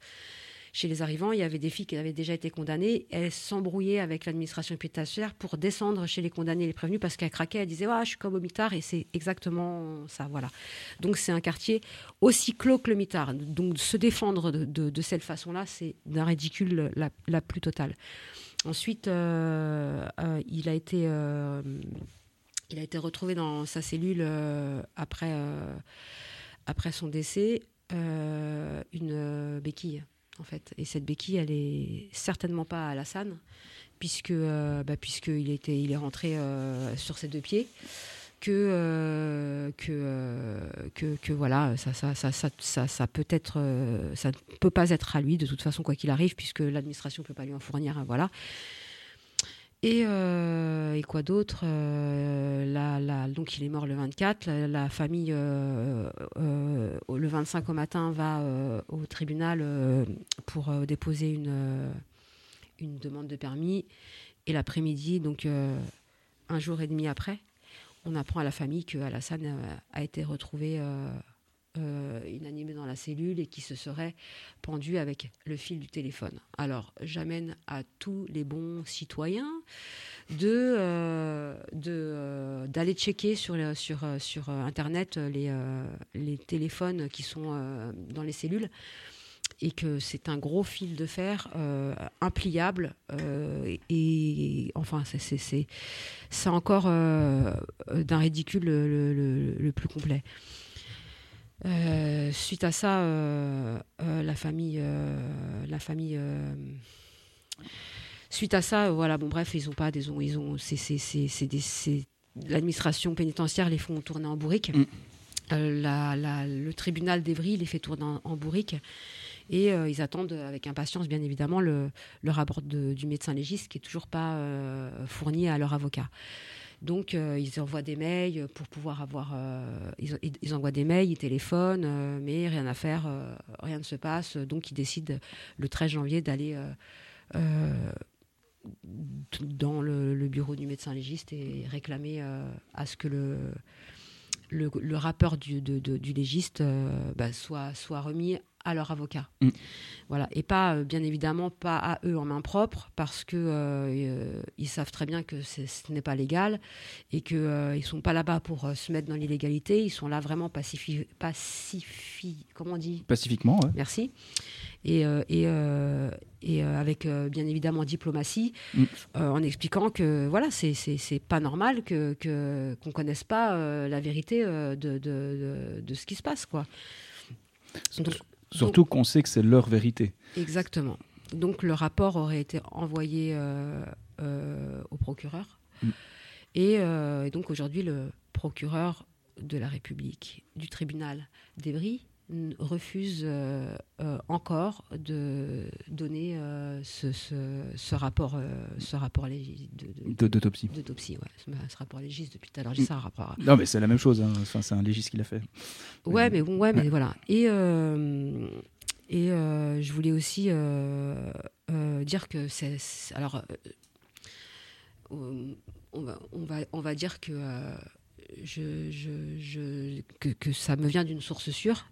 B: chez les arrivants, il y avait des filles qui avaient déjà été condamnées. Elles s'embrouillaient avec l'administration pénitentiaire pour descendre chez les condamnés et les prévenus parce qu'elles craquaient. Elles disaient ouais, Je suis comme au mitard et c'est exactement ça. Voilà. Donc c'est un quartier aussi clos que le mitard. Donc se défendre de cette façon-là, c'est d'un ridicule la, la plus totale. Ensuite, euh, euh, il, a été, euh, il a été retrouvé dans sa cellule après, après son décès une béquille en fait. Et cette béquille, elle est certainement pas à Alassane, puisque bah, était, il est rentré sur ses deux pieds. Que, euh, euh, que, que voilà, ça, ça, ça, ça, ça, peut être, euh, ça ne peut pas être à lui de toute façon quoi qu'il arrive, puisque l'administration ne peut pas lui en fournir, hein, voilà. Et, et quoi d'autre Donc il est mort le 24. La, famille, le 25 au matin, va au tribunal pour déposer une, une demande de permis. Et l'après-midi, donc un jour et demi après, on apprend à la famille que Alassane euh, a été retrouvé euh, euh, inanimé dans la cellule et qui se serait pendu avec le fil du téléphone. Alors, j'amène à tous les bons citoyens d'aller checker sur internet les téléphones qui sont dans les cellules et que c'est un gros fil de fer euh, impliable euh, et, et- enfin c'est encore euh, d'un ridicule le, le- le- le plus complet. Suite à ça, la famille, la famille. suite à ça, voilà, bon bref, ils ont pas des, ils ont, c'est, l'administration pénitentiaire les font tourner en bourrique.
C: Mm.
B: Euh, la- la- le tribunal d'Evry les fait tourner en, en bourrique. Et euh, ils attendent avec impatience, bien évidemment, le, rapport du médecin légiste qui est toujours pas euh, fourni à leur avocat. Donc, euh, ils envoient des mails pour pouvoir avoir. ils, envoient des mails, ils téléphonent, mais rien à faire, rien ne se passe. Donc, ils décident le 13 janvier d'aller dans le, bureau du médecin légiste et réclamer à ce que le, le, le rapport du, légiste bah, soit, soit remis à leur avocat.
C: Mm.
B: Voilà. Et pas, euh, bien évidemment, pas à eux en main propre, parce que euh, euh, ils savent très bien que ce n'est pas légal et qu'ils ne sont pas là-bas pour se mettre dans l'illégalité. Ils sont là vraiment pacifi... pacifi... Comment on dit?
C: Pacifiquement, ouais.
B: Merci. Et, et, et avec bien évidemment diplomatie,
C: Mm.
B: en expliquant que voilà, c'est pas normal que que- qu'on connaisse pas la vérité de, de, de, de ce qui se passe quoi. Donc-
C: Surtout qu'on sait que c'est leur vérité.
B: Exactement. Donc le rapport aurait été envoyé euh, euh, au procureur.
C: Mm.
B: Et, euh, et donc aujourd'hui, le procureur de la République, du tribunal d'Evry, refuse euh, euh, encore de donner euh, ce, ce- ce rapport, ce rapport légis- de- de-
C: D'autopsie.
B: d'autopsie. Ouais. Ce, rapport légiste, depuis tout à l'heure, j'ai ça un rapport.
C: Non, mais c'est la même chose. hein. Enfin, c'est un légiste qui l'a fait.
B: Ouais, mais ouais, mais voilà. Et, et je voulais aussi dire que c'est. Alors, on, va, on, va, on va dire que, je, je, je- que, que ça me vient d'une source sûre.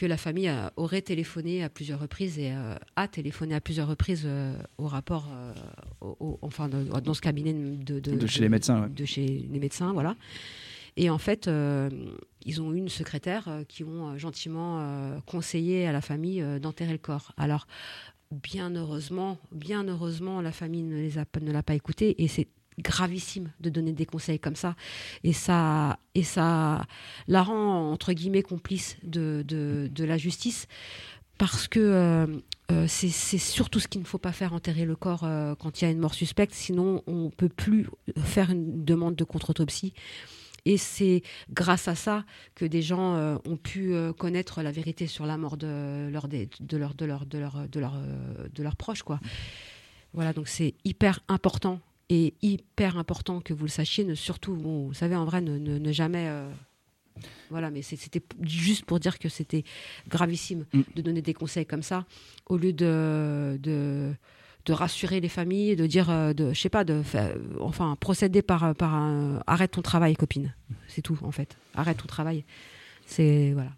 B: Que la famille a- aurait téléphoné à plusieurs reprises et euh, a téléphoné à plusieurs reprises euh, au rapport, euh, au- au- enfin, de- dans ce cabinet de,
C: De chez les médecins, ouais.
B: de chez les médecins, voilà. Et en fait, ils ont eu une secrétaire qui ont gentiment conseillé à la famille d'enterrer le corps. Alors, bien heureusement, bien heureusement, la famille ne les a pas- ne l'a pas écouté et c'est gravissime de donner des conseils comme ça. Et ça et ça la rend entre guillemets complice de, de, la justice. Parce que euh, euh, c'est surtout ce qu'il ne faut pas faire enterrer le corps euh, quand il y a une mort suspecte. Sinon on peut plus faire une demande de contre-autopsie. Et c'est grâce à ça que des gens euh, ont pu connaître la vérité sur la mort de leur de quoi. Voilà donc c'est hyper important et hyper important que vous le sachiez. Ne, surtout bon, vous savez en vrai ne, ne- ne jamais euh, voilà mais c'était juste pour dire que c'était gravissime
C: Mm.
B: de donner des conseils comme ça au lieu de de de rassurer les familles, de dire, euh, de, je sais pas, de, enfin, procéder par, par un, arrête ton travail, copine. C'est tout, en fait. Arrête ton travail. C'est, voilà.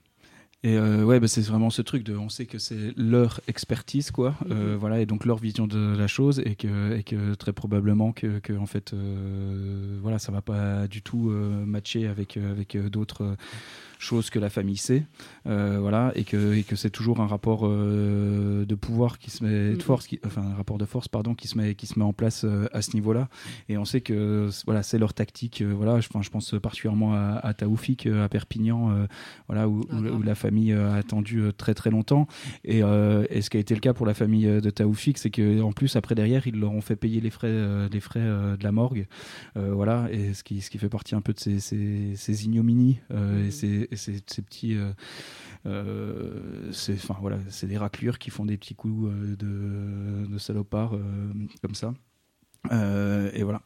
C: Et euh, ouais, bah, c'est vraiment ce truc de, on sait que c'est leur expertise, quoi. Euh,
B: Mhm.
C: voilà, et donc leur vision de la chose, et que, et que très probablement que, que en fait, euh, voilà, ça va pas du tout euh, matcher avec euh, avec euh, d'autres choses que la famille sait, Euh, voilà, et que et que c'est toujours un rapport euh, de pouvoir qui se met, de
B: Mhm.
C: force, qui, enfin un rapport de force, pardon, qui se met qui se met en place euh, à ce niveau-là. Et on sait que voilà, c'est leur tactique. voilà, je, pense particulièrement à, à Taoufik, à Perpignan, voilà, où, où-
B: grave.
C: où la famille a attendu très très longtemps. Et, et ce qui a été le cas pour la famille de Taoufik, c'est que en plus après derrière, ils leur ont fait payer les frais, les frais de la morgue, voilà, et ce qui ce qui fait partie un peu de ces, ces, ces ignominies et
B: Mhm.
C: ces, ces, ces petits euh, euh, c'est enfin voilà c'est des raclures qui font des petits coups euh, de, de salopard comme ça Euh, et voilà.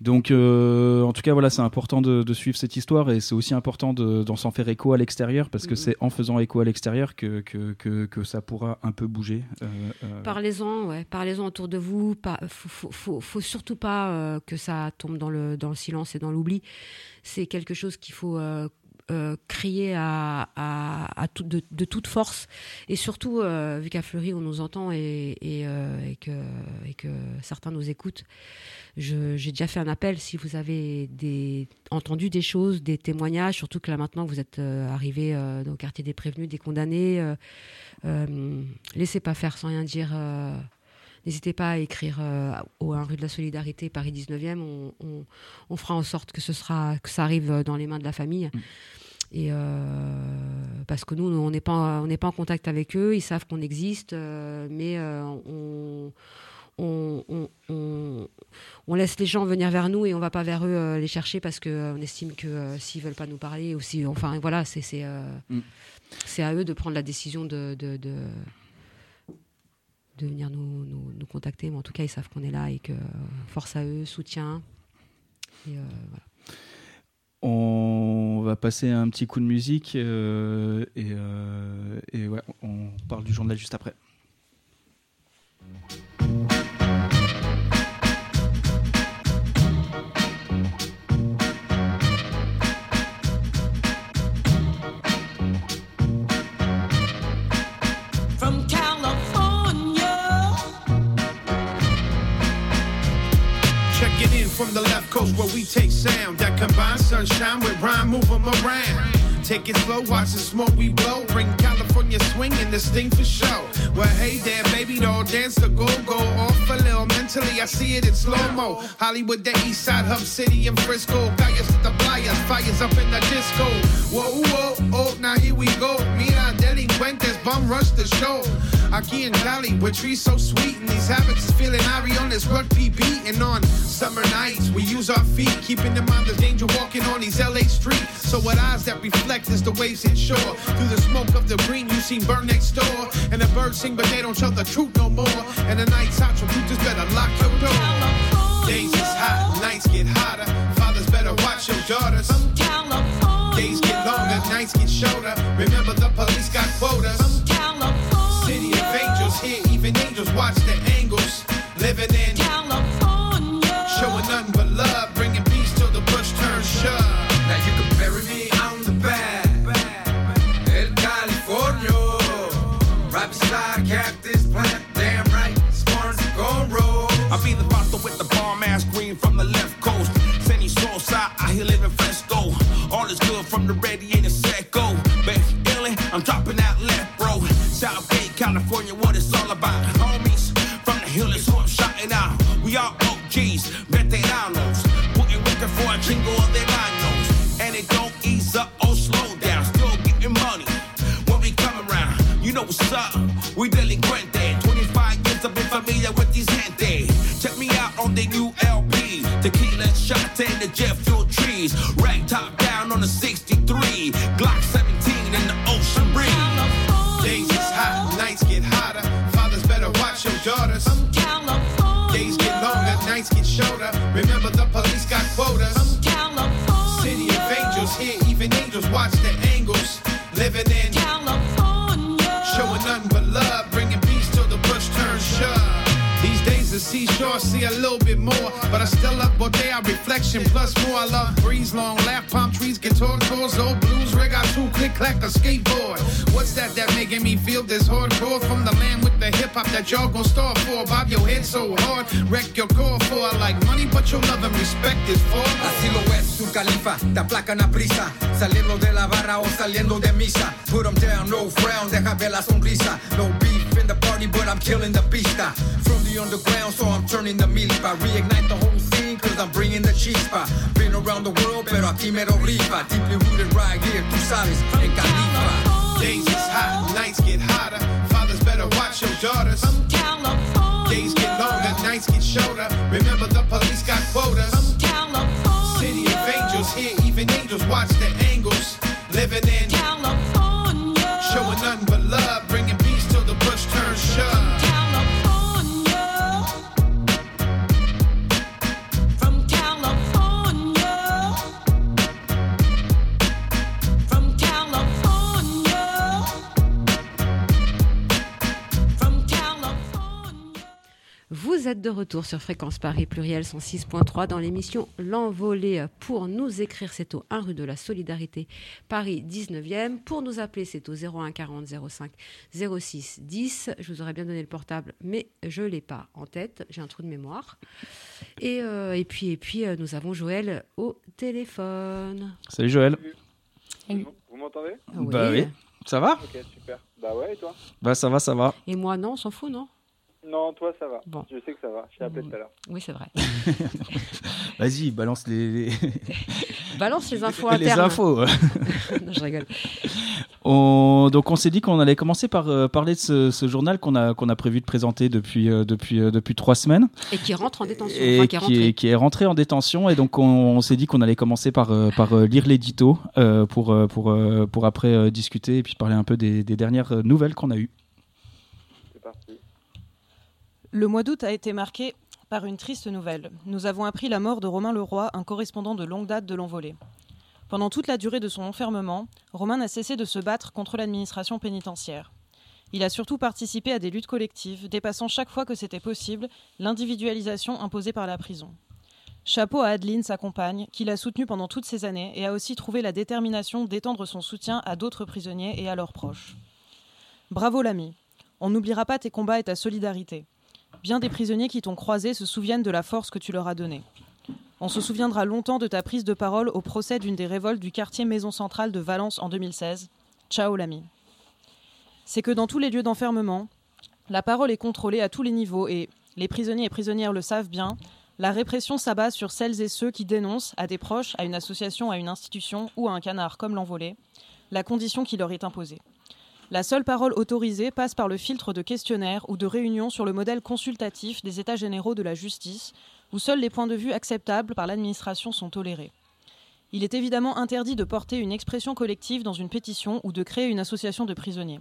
C: Donc, euh, en tout cas, voilà, c'est important de, de suivre cette histoire et c'est aussi important de- d'en s'en faire écho à l'extérieur parce que
B: Mhm.
C: c'est en faisant écho à l'extérieur que, que, que, que ça pourra un peu bouger. Euh,
B: Parlez-en, ouais, parlez-en autour de vous. Pas, faut, faut, faut, faut surtout pas que ça tombe dans le, dans le silence et dans l'oubli. C'est quelque chose qu'il faut euh, crier de, toute force. Et surtout, euh, vu qu'à Fleury, on nous entend et, euh, que, certains nous écoutent, j'ai déjà fait un appel. Si vous avez entendu des choses, des témoignages, surtout que là maintenant vous êtes arrivé euh, au quartier des prévenus, des condamnés, laissez pas faire sans rien dire. N'hésitez pas à écrire au 1 rue de la Solidarité, Paris 19e. On, fera en sorte que, ça arrive dans les mains de la famille. Et euh, parce que nous, on n'est pas, on n'est pas en contact avec eux, ils savent qu'on existe, euh, mais euh, on, on, on- on- on laisse les gens venir vers nous et on va pas vers eux euh, les chercher parce qu'on estime que euh, s'ils veulent pas nous parler, ou si, enfin voilà, c'est c'est
C: Mm.
B: à eux de prendre la décision de, de, de, de venir nous, nous, nous contacter. Mais en tout cas, ils savent qu'on est là et que force à eux, soutien. Et, voilà.
C: On va passer un petit coup de musique euh, et, euh, on parle du journal juste après.
G: Coast where we take sound that combines sunshine with rhyme, move 'em around. Take it slow, watch the smoke we blow. Bring California swing and this thing for show. Well, hey there, baby, doll, dance the go go off a little. Mentally, I see it in slow mo. Hollywood, the East Side, Hub City, and Frisco. Gallos to the playas, fires up in the disco. Whoa, whoa, oh, now here we go. Mira, delincuentes, bum rush the show. Aquí in Cali, where trees so sweet, and these habits is feeling Ari on this rugby beat. And on summer nights, we use our feet, keeping in mind the danger walking on these LA streets. So what eyes that reflect is the waves inshore. Through the smoke of the green, you seen burn next door. And the birds sing, but they don't tell the truth no more. And the night's hot, so you just better lock your door. Days is hot, nights get hotter. Fathers better watch your daughters.
H: From California.
G: Days get longer, nights get shorter. Remember the police got quotas.
I: Aplacan a prisa. Saliendo de la barra o saliendo de misa. Put 'em down, no frown, deja ver la sonrisa. No beef in the party, but I'm killing the pista. From the underground, so I'm turning the milpa. Reignite the whole scene, cause I'm bringing the chispa. Been around the world, pero aquí me lo rifa. Deeply rooted right here, tú sabes,
B: retour sur Fréquence Paris Pluriel 106.3 dans l'émission L'Envolée. Pour nous écrire, c'est au 1 rue de la Solidarité, Paris 19e. Pour nous appeler, c'est au 01 40 05 06 10. Je vous aurais bien donné le portable, mais je ne l'ai pas en tête. J'ai un trou de mémoire. Et, euh, et puis, et puis euh, nous avons Joël au téléphone.
C: Salut Joël.
J: Vous m'entendez?
C: Bah oui. Ça va?
J: Ok, super. Bah ouais, et toi?
C: Bah ça va, ça va.
B: Et moi, non, on s'en fout, non?
J: Non, toi, ça va.
B: Bon.
J: Je sais que ça va. Je t'ai appelé tout à l'heure.
B: Oui, c'est vrai. <laughs>
C: Vas-y, balance les, les- <laughs>
B: Balance les infos
C: les
B: internes.
C: infos. <laughs>
B: non, je rigole.
C: On- donc on s'est dit qu'on allait commencer par euh, parler de ce, ce journal qu'on a, qu'on a prévu de présenter depuis, euh, depuis, euh, depuis trois semaines.
B: Et qui rentre en détention.
C: et
B: enfin, qui est rentré.
C: qui est rentré en détention. Et donc, on, on s'est dit qu'on allait commencer par, euh, par lire l'édito euh, pour, pour, euh, pour après euh, discuter et puis parler un peu des, des dernières nouvelles qu'on a eues.
D: Le mois d'août a été marqué par une triste nouvelle. Nous avons appris la mort de Romain Leroy, un correspondant de longue date de l'envolée. Pendant toute la durée de son enfermement, Romain n'a cessé de se battre contre l'administration pénitentiaire. Il a surtout participé à des luttes collectives, dépassant chaque fois que c'était possible l'individualisation imposée par la prison. Chapeau à Adeline, sa compagne, qui l'a soutenu pendant toutes ces années et a aussi trouvé la détermination d'étendre son soutien à d'autres prisonniers et à leurs proches. Bravo l'ami. On n'oubliera pas tes combats et ta solidarité. Bien des prisonniers qui t'ont croisé se souviennent de la force que tu leur as donnée. On se souviendra longtemps de ta prise de parole au procès d'une des révoltes du quartier Maison Centrale de Valence en 2016. Ciao l'ami. C'est que dans tous les lieux d'enfermement, la parole est contrôlée à tous les niveaux et, les prisonniers et prisonnières le savent bien, la répression s'abat sur celles et ceux qui dénoncent à des proches, à une association, à une institution ou à un canard comme l'envolé, la condition qui leur est imposée. La seule parole autorisée passe par le filtre de questionnaires ou de réunions sur le modèle consultatif des États généraux de la justice, où seuls les points de vue acceptables par l'administration sont tolérés. Il est évidemment interdit de porter une expression collective dans une pétition ou de créer une association de prisonniers.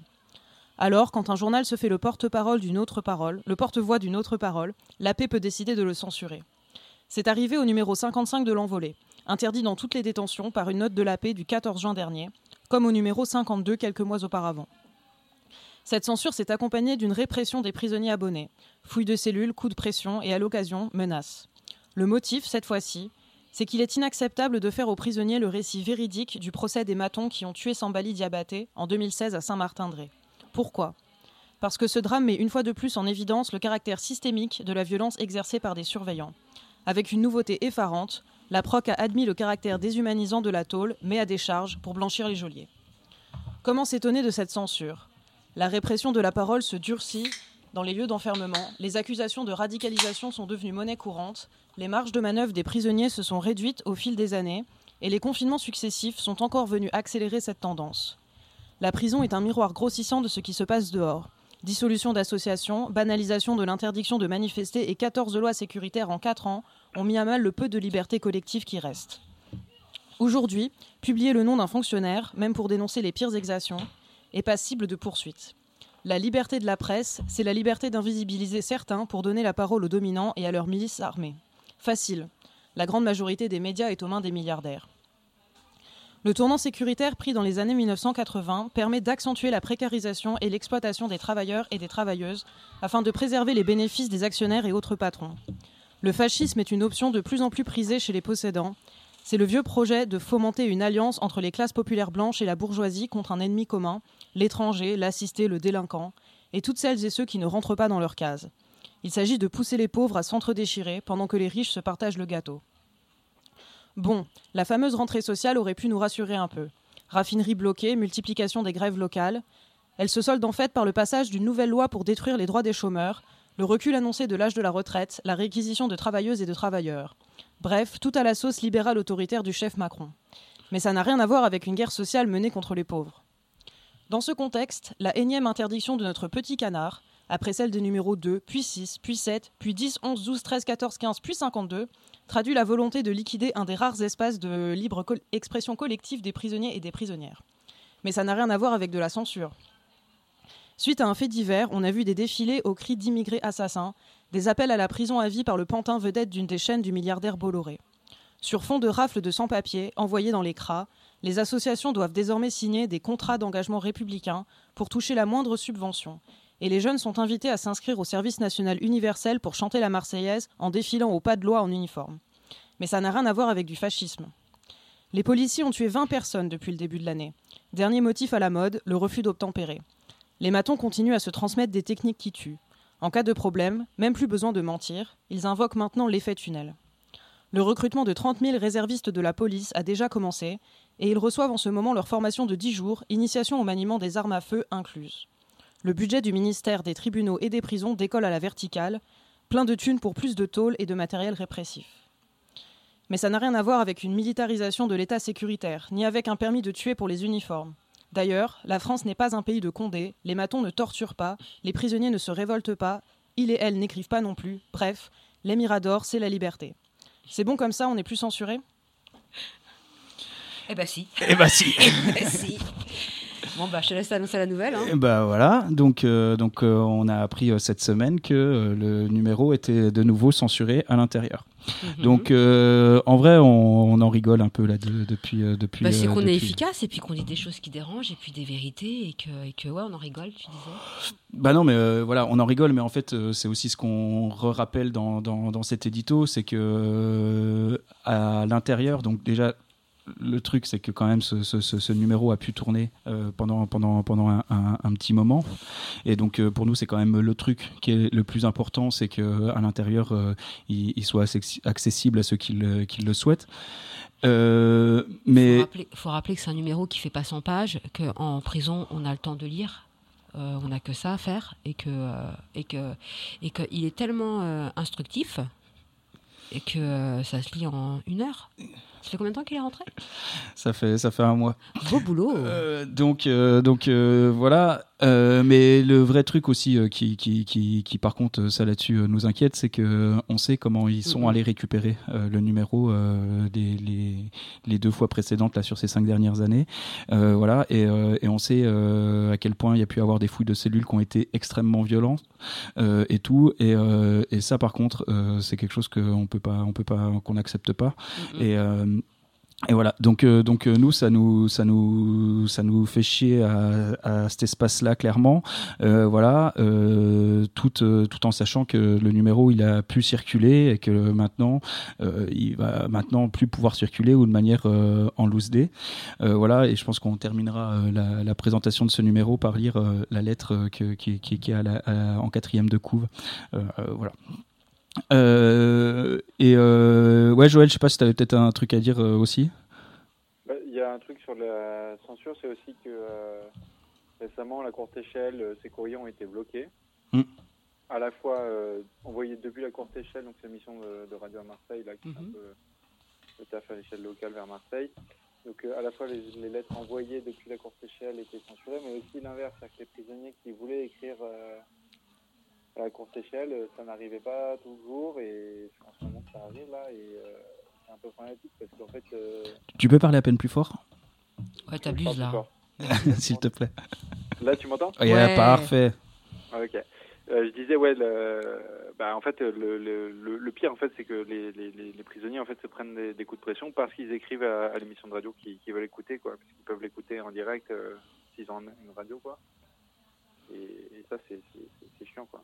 D: Alors, quand un journal se fait le porte-parole d'une autre parole, le porte-voix d'une autre parole, la paix peut décider de le censurer. C'est arrivé au numéro 55 de l'envolée, interdit dans toutes les détentions par une note de la paix du 14 juin dernier, comme au numéro 52 quelques mois auparavant. Cette censure s'est accompagnée d'une répression des prisonniers abonnés, fouilles de cellules, coups de pression et à l'occasion, menaces. Le motif, cette fois-ci, c'est qu'il est inacceptable de faire aux prisonniers le récit véridique du procès des matons qui ont tué Sambali Diabaté en 2016 à Saint-Martin-de-Ré. Pourquoi? Parce que ce drame met une fois de plus en évidence le caractère systémique de la violence exercée par des surveillants. Avec une nouveauté effarante, la PROC a admis le caractère déshumanisant de la tôle, mais à des charges pour blanchir les geôliers. Comment s'étonner de cette censure? La répression de la parole se durcit dans les lieux d'enfermement, les accusations de radicalisation sont devenues monnaie courante, les marges de manœuvre des prisonniers se sont réduites au fil des années, et les confinements successifs sont encore venus accélérer cette tendance. La prison est un miroir grossissant de ce qui se passe dehors. Dissolution d'associations, banalisation de l'interdiction de manifester et 14 lois sécuritaires en 4 ans ont mis à mal le peu de liberté collective qui reste. Aujourd'hui, publier le nom d'un fonctionnaire, même pour dénoncer les pires exactions, est passible de poursuites. La liberté de la presse, c'est la liberté d'invisibiliser certains pour donner la parole aux dominants et à leurs milices armées. Facile. La grande majorité des médias est aux mains des milliardaires. Le tournant sécuritaire pris dans les années 1980 permet d'accentuer la précarisation et l'exploitation des travailleurs et des travailleuses afin de préserver les bénéfices des actionnaires et autres patrons. Le fascisme est une option de plus en plus prisée chez les possédants. C'est le vieux projet de fomenter une alliance entre les classes populaires blanches et la bourgeoisie contre un ennemi commun, l'étranger, l'assisté, le délinquant, et toutes celles et ceux qui ne rentrent pas dans leur case. Il s'agit de pousser les pauvres à s'entre-déchirer pendant que les riches se partagent le gâteau. Bon, la fameuse rentrée sociale aurait pu nous rassurer un peu. Raffinerie bloquée, multiplication des grèves locales. Elle se solde en fait par le passage d'une nouvelle loi pour détruire les droits des chômeurs, le recul annoncé de l'âge de la retraite, la réquisition de travailleuses et de travailleurs. Bref, tout à la sauce libérale autoritaire du chef Macron. Mais ça n'a rien à voir avec une guerre sociale menée contre les pauvres. Dans ce contexte, la énième interdiction de notre petit canard, après celle des numéros 2, puis 6, puis 7, puis 10, 11, 12, 13, 14, 15, puis 52, traduit la volonté de liquider un des rares espaces de libre expression collective des prisonniers et des prisonnières. Mais ça n'a rien à voir avec de la censure. Suite à un fait divers, on a vu des défilés aux cris d'immigrés assassins, des appels à la prison à vie par le pantin vedette d'une des chaînes du milliardaire Bolloré. Sur fond de rafles de sans-papiers envoyés dans les cras, les associations doivent désormais signer des contrats d'engagement républicain pour toucher la moindre subvention. et les jeunes sont invités à s'inscrire au service national universel pour chanter la Marseillaise en défilant au pas de loi en uniforme. Mais ça n'a rien à voir avec du fascisme. Les policiers ont tué 20 personnes depuis le début de l'année. Dernier motif à la mode, le refus d'obtempérer. Les matons continuent à se transmettre des techniques qui tuent. En cas de problème, même plus besoin de mentir, ils invoquent maintenant l'effet tunnel. Le recrutement de 30 000 réservistes de la police a déjà commencé et ils reçoivent en ce moment leur formation de 10 jours, initiation au maniement des armes à feu incluse. Le budget du ministère des tribunaux et des prisons décolle à la verticale, plein de thunes pour plus de tôles et de matériel répressif. Mais ça n'a rien à voir avec une militarisation de l'État sécuritaire, ni avec un permis de tuer pour les uniformes. D'ailleurs, la France n'est pas un pays de Condé, les matons ne torturent pas, les prisonniers ne se révoltent pas, ils et elles n'écrivent pas non plus, bref, les miradors, c'est la liberté. C'est bon comme ça, on n'est plus censuré?
B: Eh bah si.
C: Eh bah si. <laughs>
B: Eh bah si. Bon bah je te laisse annoncer la nouvelle. Hein.
C: Et bah voilà, donc, euh, donc euh, on a appris euh, cette semaine que euh, le numéro était de nouveau censuré à l'intérieur.
B: Mhm.
C: Donc euh, en vrai, on, on en rigole un peu là de- depuis. euh, depuis
B: Bah, c'est
C: euh,
B: qu'on est efficace et puis qu'on dit des choses qui dérangent et puis des vérités et que, et que ouais on en rigole tu disais.
C: Bah non, mais voilà, on en rigole, mais en fait, c'est aussi ce qu'on rappelle dans, dans, dans cet édito, c'est que à l'intérieur, donc déjà, le truc, c'est que quand même, ce, ce- numéro a pu tourner euh, pendant, pendant, pendant un, petit moment. Et donc, euh, pour nous, c'est quand même le truc qui est le plus important, c'est qu'à l'intérieur, euh, il, il soit accessi- accessible à ceux qui le, qui le souhaitent. Mais
B: faut rappeler, faut rappeler que c'est un numéro qui fait pas 100 pages, qu'en prison on a le temps de lire, on n'a que ça à faire et que et que et qu'il est tellement instructif et que ça se lit en une heure. Ça fait combien de temps qu'il est rentré?
C: Ça fait, ça fait un mois.
B: Beau boulot.
C: Euh, donc, euh, donc euh, voilà. Mais le vrai truc aussi qui, qui, qui, qui, par contre, ça là-dessus nous inquiète, c'est que euh, on sait comment ils sont
B: Mhm.
C: allés récupérer le numéro des, les, les deux fois précédentes là sur ces cinq dernières années. Voilà, et, et on sait à quel point il y a pu avoir des fouilles de cellules qui ont été extrêmement violentes et tout. Et, et ça, par contre, c'est quelque chose qu'on peut pas, on peut pas, qu'on n'accepte pas.
B: Mhm.
C: Et et voilà, donc, euh, donc euh, nous, ça nous, ça nous, ça nous fait chier à, à cet espace-là, clairement. Euh, voilà, euh, tout, euh, tout en sachant que le numéro, il a pu circuler et que maintenant, euh, il va maintenant plus pouvoir circuler ou de manière en loose day. Voilà, et je pense qu'on terminera la, la présentation de ce numéro par lire la lettre que- qui, qui, qui est à la- à- en quatrième de couve. Voilà. Euh, et euh, ouais, Joël, je sais pas si tu avais peut-être un truc à dire euh, aussi.
J: Bah, Il y a un truc sur la censure, c'est aussi que récemment, à la courte échelle, ces courriers ont été bloqués.
C: Mm.
J: À la fois envoyés depuis la courte échelle, donc c'est l'émission de, de radio à Marseille, là, qui fait un
B: Mhm.
J: peu le taf à l'échelle locale vers Marseille. Donc à la fois les, les lettres envoyées depuis la courte échelle étaient censurées, mais aussi l'inverse, c'est-à-dire que les prisonniers qui voulaient écrire la courte échelle, euh, ça n'arrivait pas toujours, et en ce moment ça arrive là, et euh, c'est un peu problématique parce qu'en fait... euh,
C: Tu peux parler à peine plus fort,
B: Ouais, t'abuses là. <laughs>
C: s'il te plaît.
J: Là, tu m'entends?
C: Yeah,
B: Ouais.
C: Parfait.
J: Ah, Ok. Euh, je disais, ouais, le, bah, en fait, le, le, le, le pire, en fait, c'est que les, les, les, les prisonniers, en fait, se prennent des, des coups de pression parce qu'ils écrivent à, à l'émission de radio qu'ils qu'ils veulent écouter, quoi. Parce qu'ils peuvent l'écouter en direct euh, s'ils ont une radio, quoi. Et, et ça, c'est c'est- c'est- c'est chiant, quoi.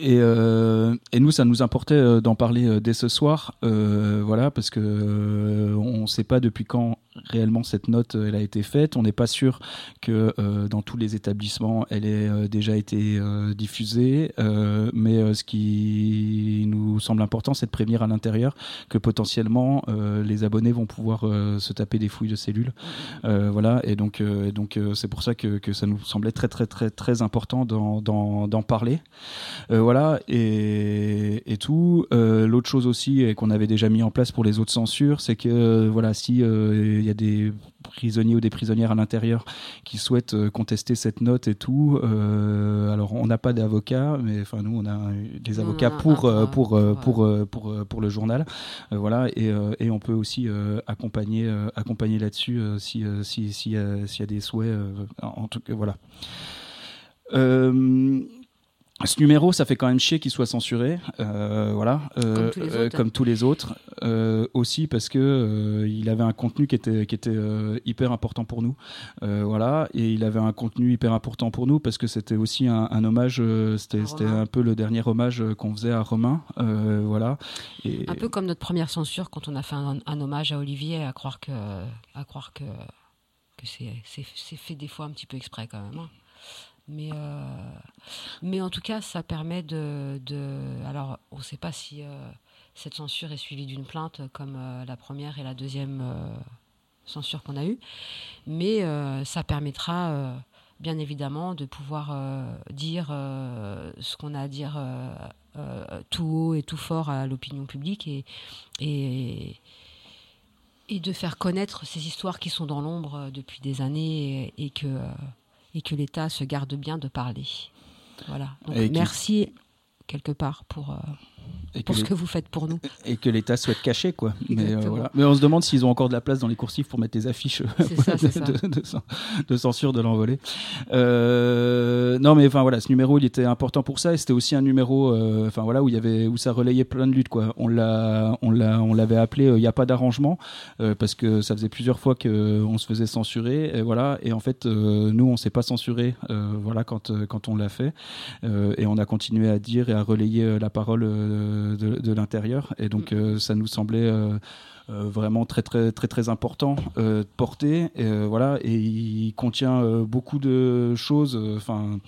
C: Et, euh, et nous, ça nous importait euh, d'en parler euh, dès ce soir, voilà, parce que on ne sait pas depuis quand réellement cette note elle a été faite. On n'est pas sûr que dans tous les établissements elle ait déjà été diffusée, mais ce qui nous semble important, c'est de prévenir à l'intérieur que potentiellement les abonnés vont pouvoir se taper des fouilles de cellules, voilà. Et donc, c'est pour ça que, que ça nous semblait très très très très important d'en parler. Euh, voilà, et, et tout. Euh, L'autre chose aussi, et qu'on avait déjà mis en place pour les autres censures, c'est que euh, voilà, si euh, il y a des prisonniers ou des prisonnières à l'intérieur qui souhaitent euh, contester cette note et tout, euh, alors on n'a pas d'avocat, mais enfin nous on a des avocats
B: a
C: pour,
B: un,
C: euh,
B: ouais,
C: pour, euh,
B: ouais.
C: pour, euh, pour, euh, pour le journal, Euh, voilà, et, euh, et on peut aussi euh, accompagner, euh, accompagner là-dessus euh, si, euh, si, si, euh, s'il y a des souhaits, euh, en en tout cas voilà. Euh, ce numéro, ça fait quand même chier qu'il soit censuré, euh, voilà, euh,
B: Comme tous les
C: euh,
B: autres.
C: autres. euh, aussi parce que il avait un contenu qui était qui était hyper important pour nous, voilà, et il avait un contenu hyper important pour nous parce que c'était aussi un, un hommage, c'était un peu le dernier hommage qu'on faisait à Romain, voilà. Et,
B: Un peu comme notre première censure quand on a fait un, un hommage à Olivier, à croire que, à croire que, c'est fait des fois un petit peu exprès quand même. hein. Mais, euh, mais en tout cas, ça permet de. alors, on ne sait pas si euh, cette censure est suivie d'une plainte comme euh, la première et la deuxième censure qu'on a eue, mais ça permettra. Bien évidemment, de pouvoir dire ce qu'on a à dire tout haut et tout fort à l'opinion publique et, et, de faire connaître ces histoires qui sont dans l'ombre depuis des années et, que, et que l'État se garde bien de parler. Voilà. Donc,
C: Et qui-
B: merci quelque part pour, euh,
C: et que
B: pour ce que vous faites pour nous.
C: et que l'État souhaite cacher quoi. Mais, euh, voilà. Mais on se demande s'ils ont encore de la place dans les coursifs pour mettre des affiches euh,
B: ça, <laughs>
C: de,
B: ça.
C: de- de cen- de censure de l'envolée. Euh, non mais enfin voilà, ce numéro il était important pour ça et c'était aussi un numéro, euh, voilà où il y avait où ça relayait plein de luttes quoi. On l'a on l'a on l'avait appelé il n'y a pas d'arrangement parce que ça faisait plusieurs fois que on se faisait censurer et voilà et en fait nous on s'est pas censuré voilà quand quand on l'a fait et on a continué à dire et à relayer la parole de, l'intérieur. Et donc euh, ça nous semblait euh, euh, vraiment très très très très important de porter. Et, voilà. Et il contient beaucoup de choses enfin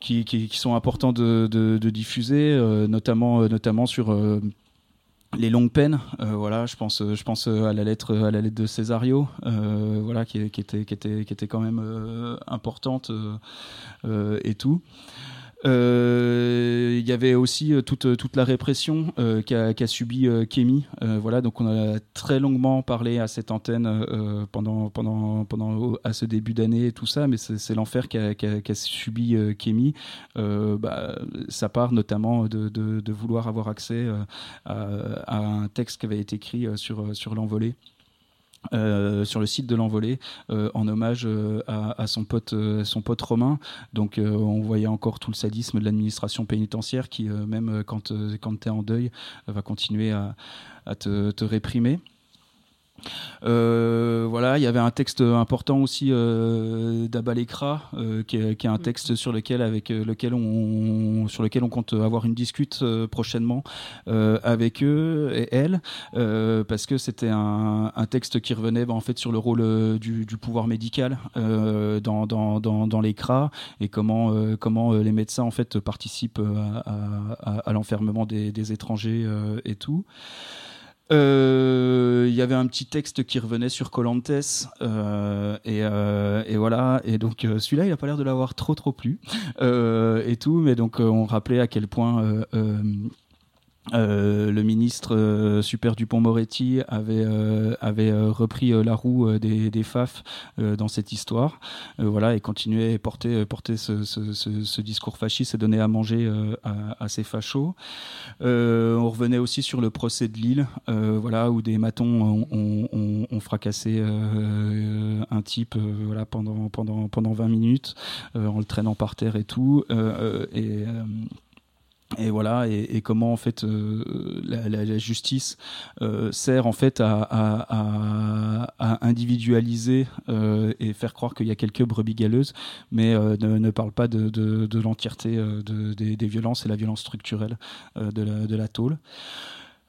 C: qui, sont importants de, diffuser notamment notamment sur les longues peines, voilà, je pense, je pense à la lettre, à la lettre de Césario, voilà, qui, était, qui était, qui était quand même importante et tout. Euh, Il y avait aussi euh, toute, toute la répression euh, qu'a qu'a subi euh, Kémy. Euh, voilà, donc on a très longuement parlé à cette antenne euh, pendant, pendant, pendant à ce début d'année tout ça, mais c'est l'enfer qu'a qu'a subi euh, Kémy. Euh, bah, ça part notamment de, de, vouloir avoir accès euh, à, un texte qui avait été écrit euh, sur, sur l'envolée. Euh, sur le site de l'envolée euh, en hommage euh, à, son pote romain. Donc on voyait encore tout le sadisme de l'administration pénitentiaire qui même quand quand tu es en deuil va continuer à, te réprimer euh, voilà, il y avait un texte important aussi euh, d'Abalekra, euh, qui, est, qui est un texte sur lequel, avec euh, lequel on, sur lequel on compte avoir une discute prochainement avec eux et elles, euh, parce que c'était un, un texte qui revenait bah, en fait sur le rôle du, du pouvoir médical dans, dans, dans, dans les CRA et comment, comment les médecins en fait participent à, à, à l'enfermement des, des étrangers et tout. Euh, Il y avait un petit texte qui revenait sur Colantes euh, et, euh, et voilà. Et donc euh, celui-là il a pas l'air de l'avoir trop trop plu. Euh, et tout mais donc on rappelait à quel point euh, le ministre euh, Super Dupont-Moretti avait, euh, repris la roue des, des FAF dans cette histoire, voilà, et continuait à porter, ce, discours fasciste et donner à manger à, à ces fachos. On revenait aussi sur le procès de Lille, voilà, où des matons ont, fracassé un type, voilà, pendant, pendant, pendant 20 minutes, en le traînant par terre et tout, et voilà, et, comment en fait euh, la, justice euh, sert en fait à, individualiser euh, et faire croire qu'il y a quelques brebis galeuses, mais ne, parle pas de, l'entièreté de- des, violences et la violence structurelle de la tôle.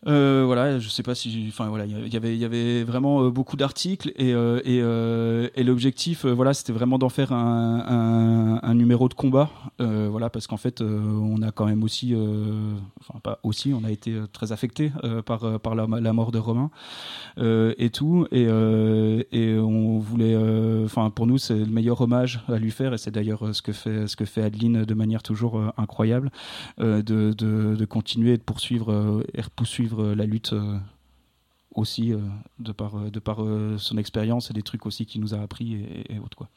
C: Euh, voilà, je sais pas si, enfin voilà, il y avait, il y avait vraiment euh, beaucoup d'articles et, euh, et, l'objectif, voilà, c'était vraiment d'en faire un, un- numéro de combat, voilà, parce qu'en fait, on a quand même aussi, enfin pas aussi, on a été très affecté par par la, mort de Romain et tout, et et on voulait, enfin pour nous, c'est le meilleur hommage à lui faire, et c'est d'ailleurs ce que fait ce que fait Adeline de manière toujours incroyable, de, de, de continuer et de poursuivre et poursuivre euh, la lutte euh, aussi euh, de par de par son expérience et des trucs aussi qu'il nous a appris et, et autres quoi.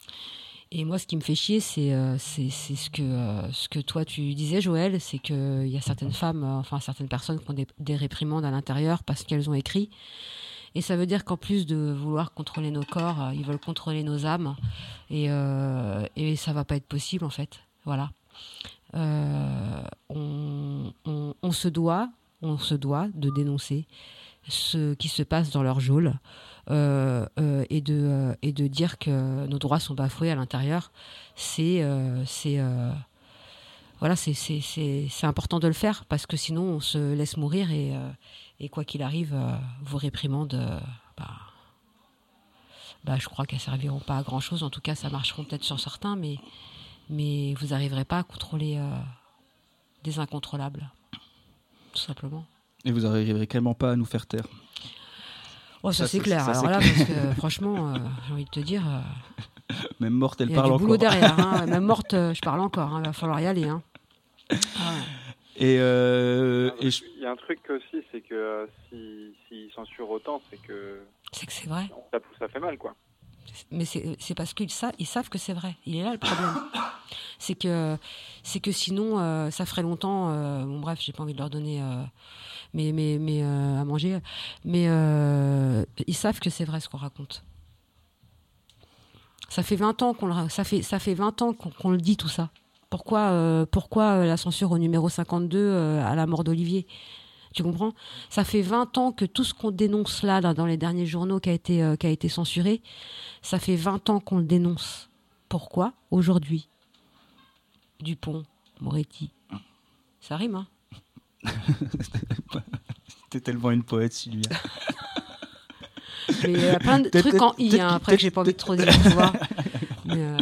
B: Et moi, ce qui me fait chier, c'est euh, c'est ce, que, euh, ce que toi tu disais, Joël, c'est qu'il y a certaines femmes, euh, enfin certaines personnes qui ont des, des réprimandes à l'intérieur parce qu'elles ont écrit. Et ça veut dire qu'en plus de vouloir contrôler nos corps, ils veulent contrôler nos âmes. Et, et ça va pas être possible, en fait. Voilà. On, on- on se doit, on se doit de dénoncer ce qui se passe dans leur geôle euh, euh, et, de, euh, et de dire que nos droits sont bafoués à l'intérieur, c'est voilà, c'est important de le faire parce que sinon on se laisse mourir et, et quoi qu'il arrive, vos réprimandes, bah, bah, je crois qu'elles serviront pas à grand chose. En tout cas, ça marcheront peut-être sur certains, mais, mais vous n'arriverez pas à contrôler des incontrôlables, tout simplement.
C: Et vous n'arriverez clairement pas à nous faire taire.
B: Oh, ça,
C: Ça,
B: c'est clair.
C: ça,
B: Alors là,
C: clair.
B: parce que franchement, euh, j'ai envie de te dire, euh,
C: Même morte, elle
B: il y a
C: parle
B: du boulot
C: encore.
B: derrière. hein. <laughs> Même morte, euh, je parle encore. Il va falloir y aller. hein. Ah ouais.
C: Et, euh, je-
J: Il y a un truc aussi, c'est que euh, si s'ils censurent autant, c'est que
B: C'est que c'est vrai.
J: ça, ça fait mal, quoi.
B: Mais c'est parce qu'ils sa- ils savent que c'est vrai. Il est là le problème. <coughs> C'est que, c'est que sinon, euh, ça ferait longtemps. euh, bon, bref, j'ai pas envie de leur donner euh, mais, mais, mais, à manger. Mais ils savent que c'est vrai ce qu'on raconte. Ça fait 20 ans qu'on le, ça fait, ça fait 20 ans qu'on qu'on le dit tout ça. Pourquoi, pourquoi la censure au numéro 52 euh, à la mort d'Olivier? Tu comprends? Ça fait 20 ans que tout ce qu'on dénonce là, dans les derniers journaux qui a été, euh, qui a été censuré, ça fait 20 ans qu'on le dénonce. Pourquoi? Aujourd'hui Dupont, Moretti. Ça rime, hein? <laughs>
C: T'es tellement une poète, Sylvia.
B: Mais il y a plein de trucs en i, hein, après que j'ai pas envie de trop dire, tu vois. <laughs> Mais, euh,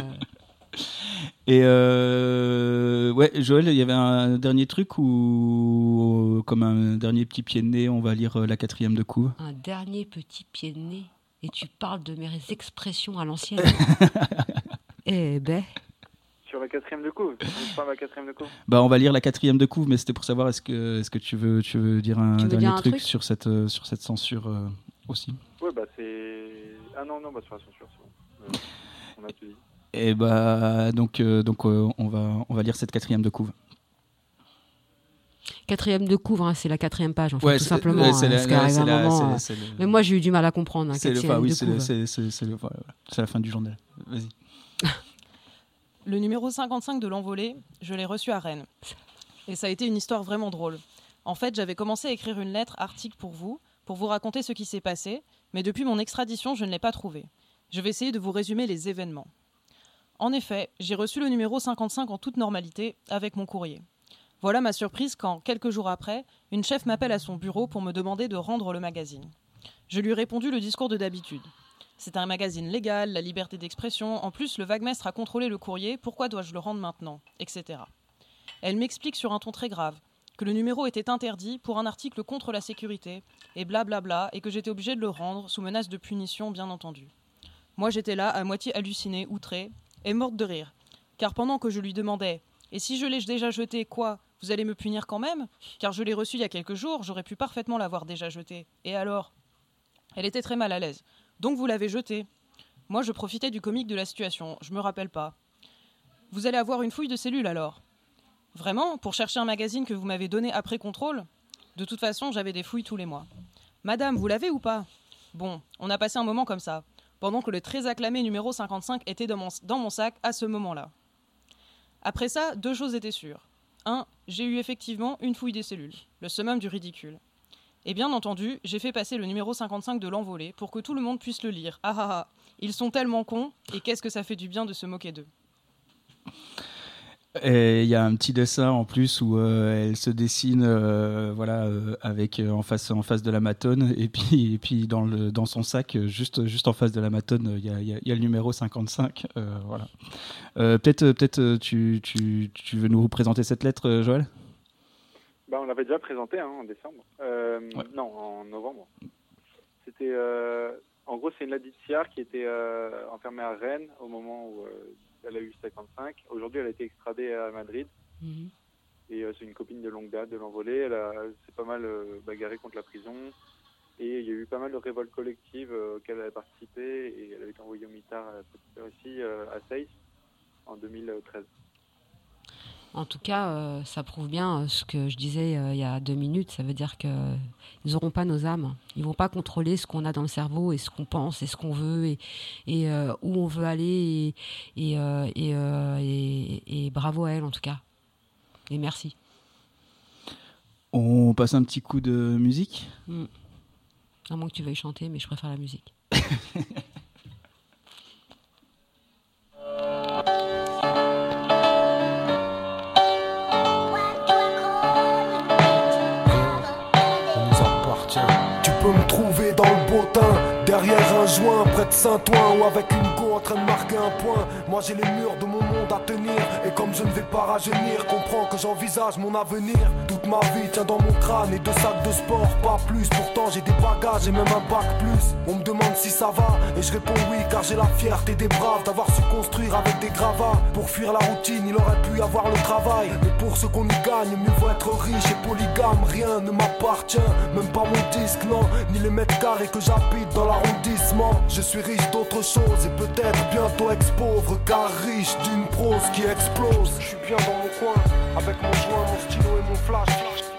C: Et euh, ouais, Joël, il y avait un dernier truc ou comme un dernier petit pied de nez, on va lire euh, la quatrième de couve?
B: un dernier petit pied de nez. Et tu parles de mes expressions à l'ancienne. <laughs> eh ben,
J: Sur la quatrième de couve, de la quatrième de couve.
C: Bah, on va lire la quatrième de couve, mais c'était pour savoir est-ce que est-ce que tu veux tu veux dire un
B: veux
C: dernier
B: dire un
C: truc,
B: truc
C: sur cette euh, sur cette censure euh, aussi?
J: Ouais, bah c'est. Ah non, non, bah sur la censure, c'est bon. Euh, on a tout dit.
C: Et bah donc euh, donc euh, on va on va lire cette quatrième de couve.
B: quatrième de couvre, hein, c'est la quatrième page, en fait,
C: Ouais,
B: tout simplement.
C: ouais,
B: hein, un
C: la-
B: moment, euh,
C: le-
B: Mais moi, j'ai eu du mal à comprendre. hein,
C: C'est enfin, oui, la fin du journal. Vas-y. <laughs>
D: Le numéro 55 de l'envolée, je l'ai reçu à Rennes. Et ça a été une histoire vraiment drôle. En fait, j'avais commencé à écrire une lettre article pour vous, pour vous raconter ce qui s'est passé, mais depuis mon extradition, je ne l'ai pas trouvé. Je vais essayer de vous résumer les événements. En effet, j'ai reçu le numéro 55 en toute normalité, avec mon courrier. Voilà ma surprise quand, quelques jours après, une chef m'appelle à son bureau pour me demander de rendre le magazine. Je lui ai répondu le discours de d'habitude. C'est un magazine légal, la liberté d'expression. En plus, le vaguemestre a contrôlé le courrier. Pourquoi dois-je le rendre maintenant Etc. Elle m'explique sur un ton très grave que le numéro était interdit pour un article contre la sécurité et blablabla et que j'étais obligé de le rendre sous menace de punition, bien entendu. Moi, j'étais là, à moitié hallucinée, outrée et morte de rire. Car pendant que je lui demandais Et si je l'ai déjà jeté, quoi? Vous allez me punir quand même? Car je l'ai reçu il y a quelques jours, j'aurais pu parfaitement l'avoir déjà jeté. Et alors? Elle était très mal à l'aise. Donc vous l'avez jeté. Moi, je profitais du comique de la situation, je me rappelle pas. Vous allez avoir une fouille de cellules alors Vraiment? Pour chercher un magazine que vous m'avez donné après contrôle? De toute façon, j'avais des fouilles tous les mois. Madame, vous l'avez ou pas? Bon, on a passé un moment comme ça, pendant que le très acclamé numéro 55 était dans mon, sac à ce moment-là. Après ça, deux choses étaient sûres. Un, j'ai eu effectivement une fouille des cellules, le summum du ridicule. Et bien entendu, j'ai fait passer le numéro 55 de l'envolée pour que tout le monde puisse le lire. Ah ah ah, ils sont tellement cons, et qu'est-ce que ça fait du bien de se moquer d'eux.
C: Et il y a un petit dessin en plus où euh, elle se dessine euh, voilà euh, avec en face en face de la matone <laughs> et puis et puis dans le dans son sac juste juste en face de la matone il y a, y a- y a le numéro 55 euh, voilà peut-être peut-être tu, tu, tu veux nous représenter cette lettre Joël?
J: Bah, on l'avait déjà présenté hein, en décembre. Non, en novembre. C'était. En gros, c'est une laditière qui était enfermée à Rennes au moment où elle a eu 55. Aujourd'hui, elle a été extradée à Madrid.
B: Mhm.
J: Et euh, c'est une copine de longue date de l'envolée. Elle a- elle s'est pas mal euh, bagarrée contre la prison. Et il y a eu pas mal de révoltes collectives euh, auxquelles elle a participé. Et elle avait été envoyée au mitard euh, à Seyss, en 2013.
B: En tout cas, euh, ça prouve bien euh, ce que je disais euh, il y a deux minutes. Ça veut dire que euh, ils n'auront pas nos âmes. Ils vont pas contrôler ce qu'on a dans le cerveau et ce qu'on pense et ce qu'on veut et, et euh, où on veut aller. Et, bravo à elle en tout cas. Et merci.
C: on passe un petit coup de musique?
B: Mm. À moins que tu veuilles chanter, mais je préfère la musique. <laughs>
K: près de Saint-Ouen, ou avec une go en train de marquer un point. Moi j'ai les murs de mon monde à tenir, et comme je ne vais pas rajeunir, comprends que j'envisage mon avenir. Toute ma vie tient dans mon crâne et deux sacs de sport, pas plus. Pourtant j'ai des bagages et même un bac plus. On me demande si ça va, et je réponds oui, car j'ai la fierté des braves d'avoir su construire avec des gravats. Pour fuir la routine, il aurait pu avoir le travail, mais pour ce qu'on y gagne, mieux vaut être riche et polygame. Rien ne m'appartient, même pas mon disque, non, ni les mètres carrés que j'habite dans l'arrondissement. Je suis riche d'autre chose et peut-être bientôt ex-pauvre, car riche d'une prose qui explose. Je suis bien dans mon coin, avec mon joint, mon stylo et mon flash.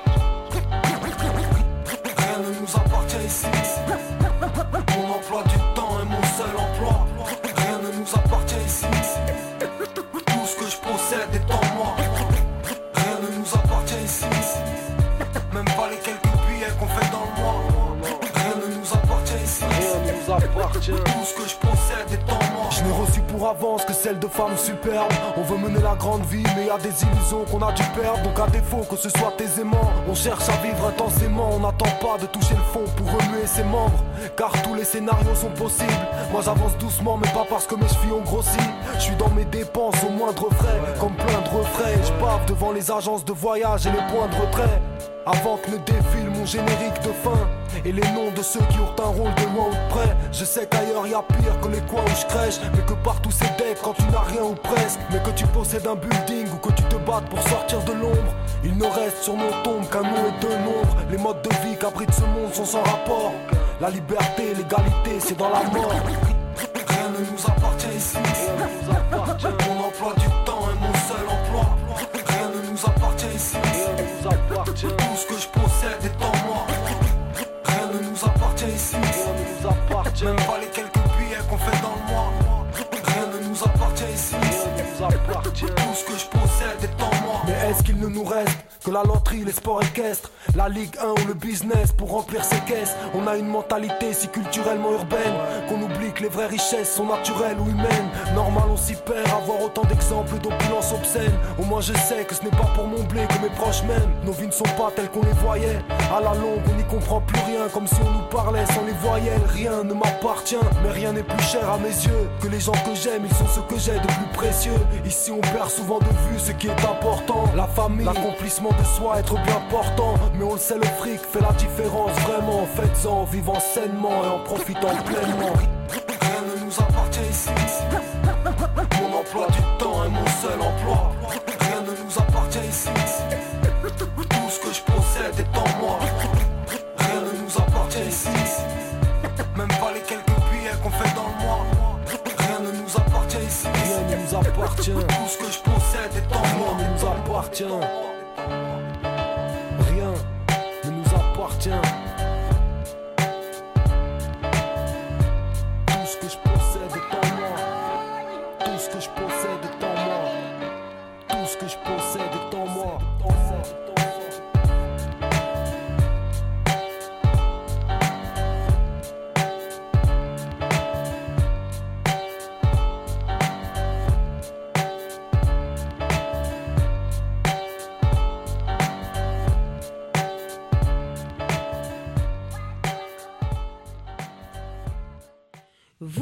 K: Que celle de femmes superbes. On veut mener la grande vie, mais y a des illusions qu'on a dû perdre. Donc à défaut que ce soit aisément, on cherche à vivre intensément. On n'attend pas de toucher le fond pour remuer ses membres. Car tous les scénarios sont possibles. Moi j'avance doucement, mais pas parce que mes chevilles ont grossi. Je suis dans mes dépenses au moindre frais, comme plein de refraits. Je bave devant les agences de voyage et les points de retrait. Avant que ne défile mon générique de fin Et les noms de ceux qui ont un rôle de loin ou près. Je sais qu'ailleurs y a pire que les coins où je crèche. Mais que partout c'est dead quand tu n'as rien ou presque. Mais que tu possèdes un building ou que tu te battes pour sortir de l'ombre. Il ne reste sur nos tombes qu'un nom et deux nombres. Les modes de vie qu'abrite ce monde sont sans rapport. La liberté, l'égalité c'est dans la mort. Rien ne nous appartient Tout ce que je possède est en moi Mais est-ce qu'il ne nous reste que la loterie, les sports équestres La Ligue 1 ou le business pour remplir ses caisses. On a une mentalité si culturellement urbaine Qu'on oublie que les vraies richesses sont naturelles ou humaines. Normal on s'y perd, avoir autant d'exemples d'opulence obscène. Au moins je sais que ce n'est pas pour mon blé que mes proches m'aiment. Nos vies ne sont pas telles qu'on les voyait. À la longue on n'y comprend plus rien Comme si on nous parlait sans les voyelles. Rien ne m'appartient, mais rien n'est plus cher à mes yeux. Que les gens que j'aime, ils sont ce que j'ai de plus précieux. Ici on perd souvent de vue ce qui est important. La famille, l'accomplissement de soi, être bien portant Mais on le sait, le fric fait la différence vraiment. Faites-en, vivant sainement et en profitant pleinement. Rien ne nous appartient ici. Mon emploi du temps est mon seul emploi. Rien ne nous appartient ici. Tout ce que je possède est en moi. Rien ne nous appartient ici. Même pas les quelques billets qu'on fait dans le mois. Rien ne nous appartient ici. Rien ne nous appartient. Tout ce que je possède est en moi. Rien ne nous appartient nous appartient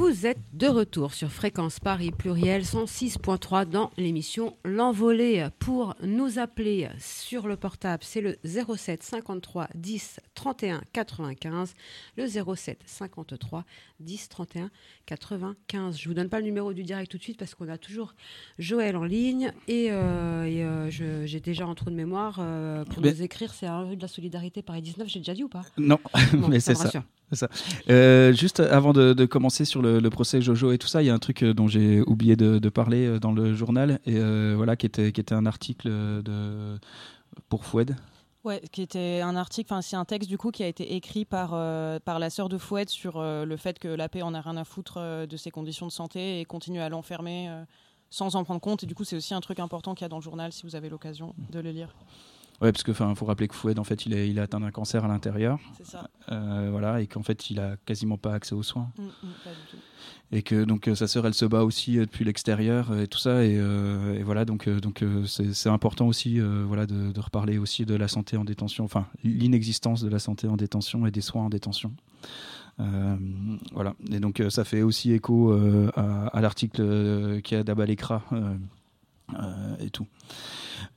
B: Vous êtes de retour sur Fréquence Paris Pluriel 106.3 dans l'émission L'Envolée. Pour nous appeler sur le portable, c'est le 07 53 10 31 95. Le 07 53 10 31 95. Je vous donne pas le numéro du direct tout de suite parce qu'on a toujours Joël en ligne et, euh, et, euh, j'ai déjà un trou de mémoire euh, pour
C: Mais-
B: nous écrire. C'est un rue de la Solidarité Paris 19. J'ai déjà dit ou pas?
C: Non,
B: Bon, <laughs>
C: mais c'est ça. Ça. Euh, juste avant de, commencer sur le, procès Jojo et tout ça, il y a un truc euh, dont j'ai oublié de, parler euh, dans le journal et voilà qui était un article de pour Foued.
D: Ouais, qui était un article, enfin c'est un texte du coup qui a été écrit par, par la sœur de Fouette sur le fait que la paix en a rien à foutre de ses conditions de santé et continue à l'enfermer sans en prendre compte. Et du coup c'est aussi un truc important qu'il y a dans le journal si vous avez l'occasion de le lire.
C: Ouais, parce que enfin, faut rappeler que Foued, en fait, il a atteint d'un cancer à l'intérieur.
D: C'est ça.
C: Euh, voilà, et qu'en fait, il a quasiment pas accès aux soins.
D: Mm, mm, pas du tout.
C: Et que donc euh, sa sœur, elle se bat aussi euh, depuis l'extérieur et tout ça. Et, euh, et voilà, donc donc c'est important aussi, euh, voilà, de, de reparler aussi de la santé en détention, enfin l'inexistence de la santé en détention et des soins en détention. Voilà. Et donc ça fait aussi écho à, à l'article qui a d'Abalekra euh, et tout.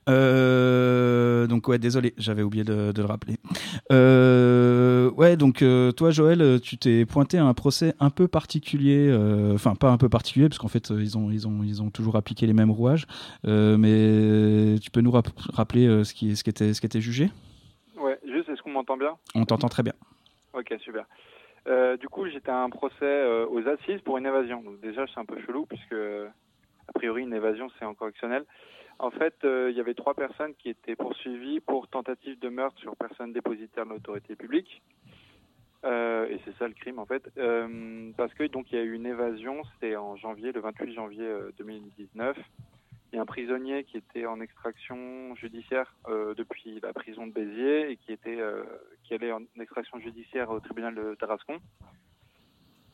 C: Euh, donc ouais, désolé, j'avais oublié de, de le rappeler. Euh, ouais, donc toi, Joël, tu t'es pointé à un procès un peu particulier, enfin pas un peu particulier, parce qu'en fait, ils ont ils ont ils ont toujours appliqué les mêmes rouages. Mais tu peux nous rap- rappeler ce qui ce qui était ce qui était jugé?
J: Ouais, juste, est-ce qu'on m'entend bien?
C: On t'entend très bien.
J: Ok, super. Du coup, j'étais à un procès aux assises pour une évasion. Donc déjà, c'est un peu chelou puisque, a priori, une évasion, c'est en correctionnel. En fait, euh, il y avait trois personnes qui étaient poursuivies pour tentative de meurtre sur personne dépositaire de l'autorité publique. Euh, et c'est ça le crime en fait, Euh, parce que donc il y a eu une évasion, c'était en janvier, le 28 janvier euh, 2019. Il y a un prisonnier qui était en extraction judiciaire depuis la prison de Béziers et qui était qui allait en extraction judiciaire au tribunal de Tarascon.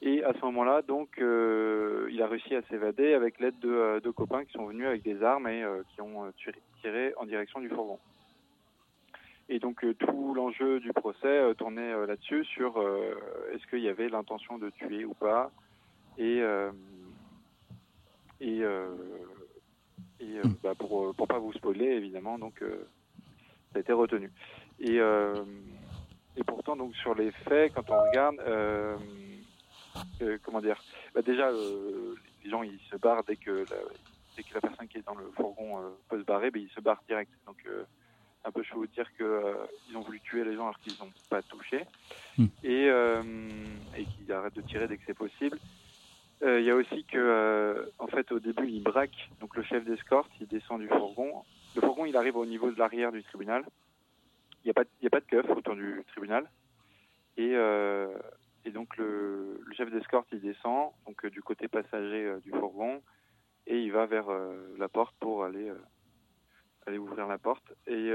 J: Et à ce moment-là, donc, euh, il a réussi à s'évader avec l'aide de euh, deux copains qui sont venus avec des armes et euh, qui ont euh, tiré, en direction du fourgon. Et donc euh, tout l'enjeu du procès tournait là-dessus sur est-ce qu'il y avait l'intention de tuer ou pas et et, et bah, pour pour pas vous spoiler évidemment donc ça a été retenu et et pourtant donc sur les faits quand on regarde euh, comment dire bah, déjà euh, les gens ils se barrent dès que la, dès que la personne qui est dans le fourgon euh, peut se barrer bah, ils se barrent direct donc euh, un peu chaud de dire que euh, ils ont voulu tuer les gens alors qu'ils n'ont pas touché
C: Mm.
J: et, et qu'ils arrêtent de tirer dès que c'est possible. Il y a aussi que, en fait, au début, il braque. Donc le chef d'escorte, il descend du fourgon. Le fourgon, il arrive au niveau de l'arrière du tribunal. Il n'y a pas, de- y a pas de keuf autour du tribunal. Et, euh, et donc le, chef d'escorte, il descend donc euh, du côté passager euh, du fourgon et il va vers euh, la porte pour aller ouvrir la porte et,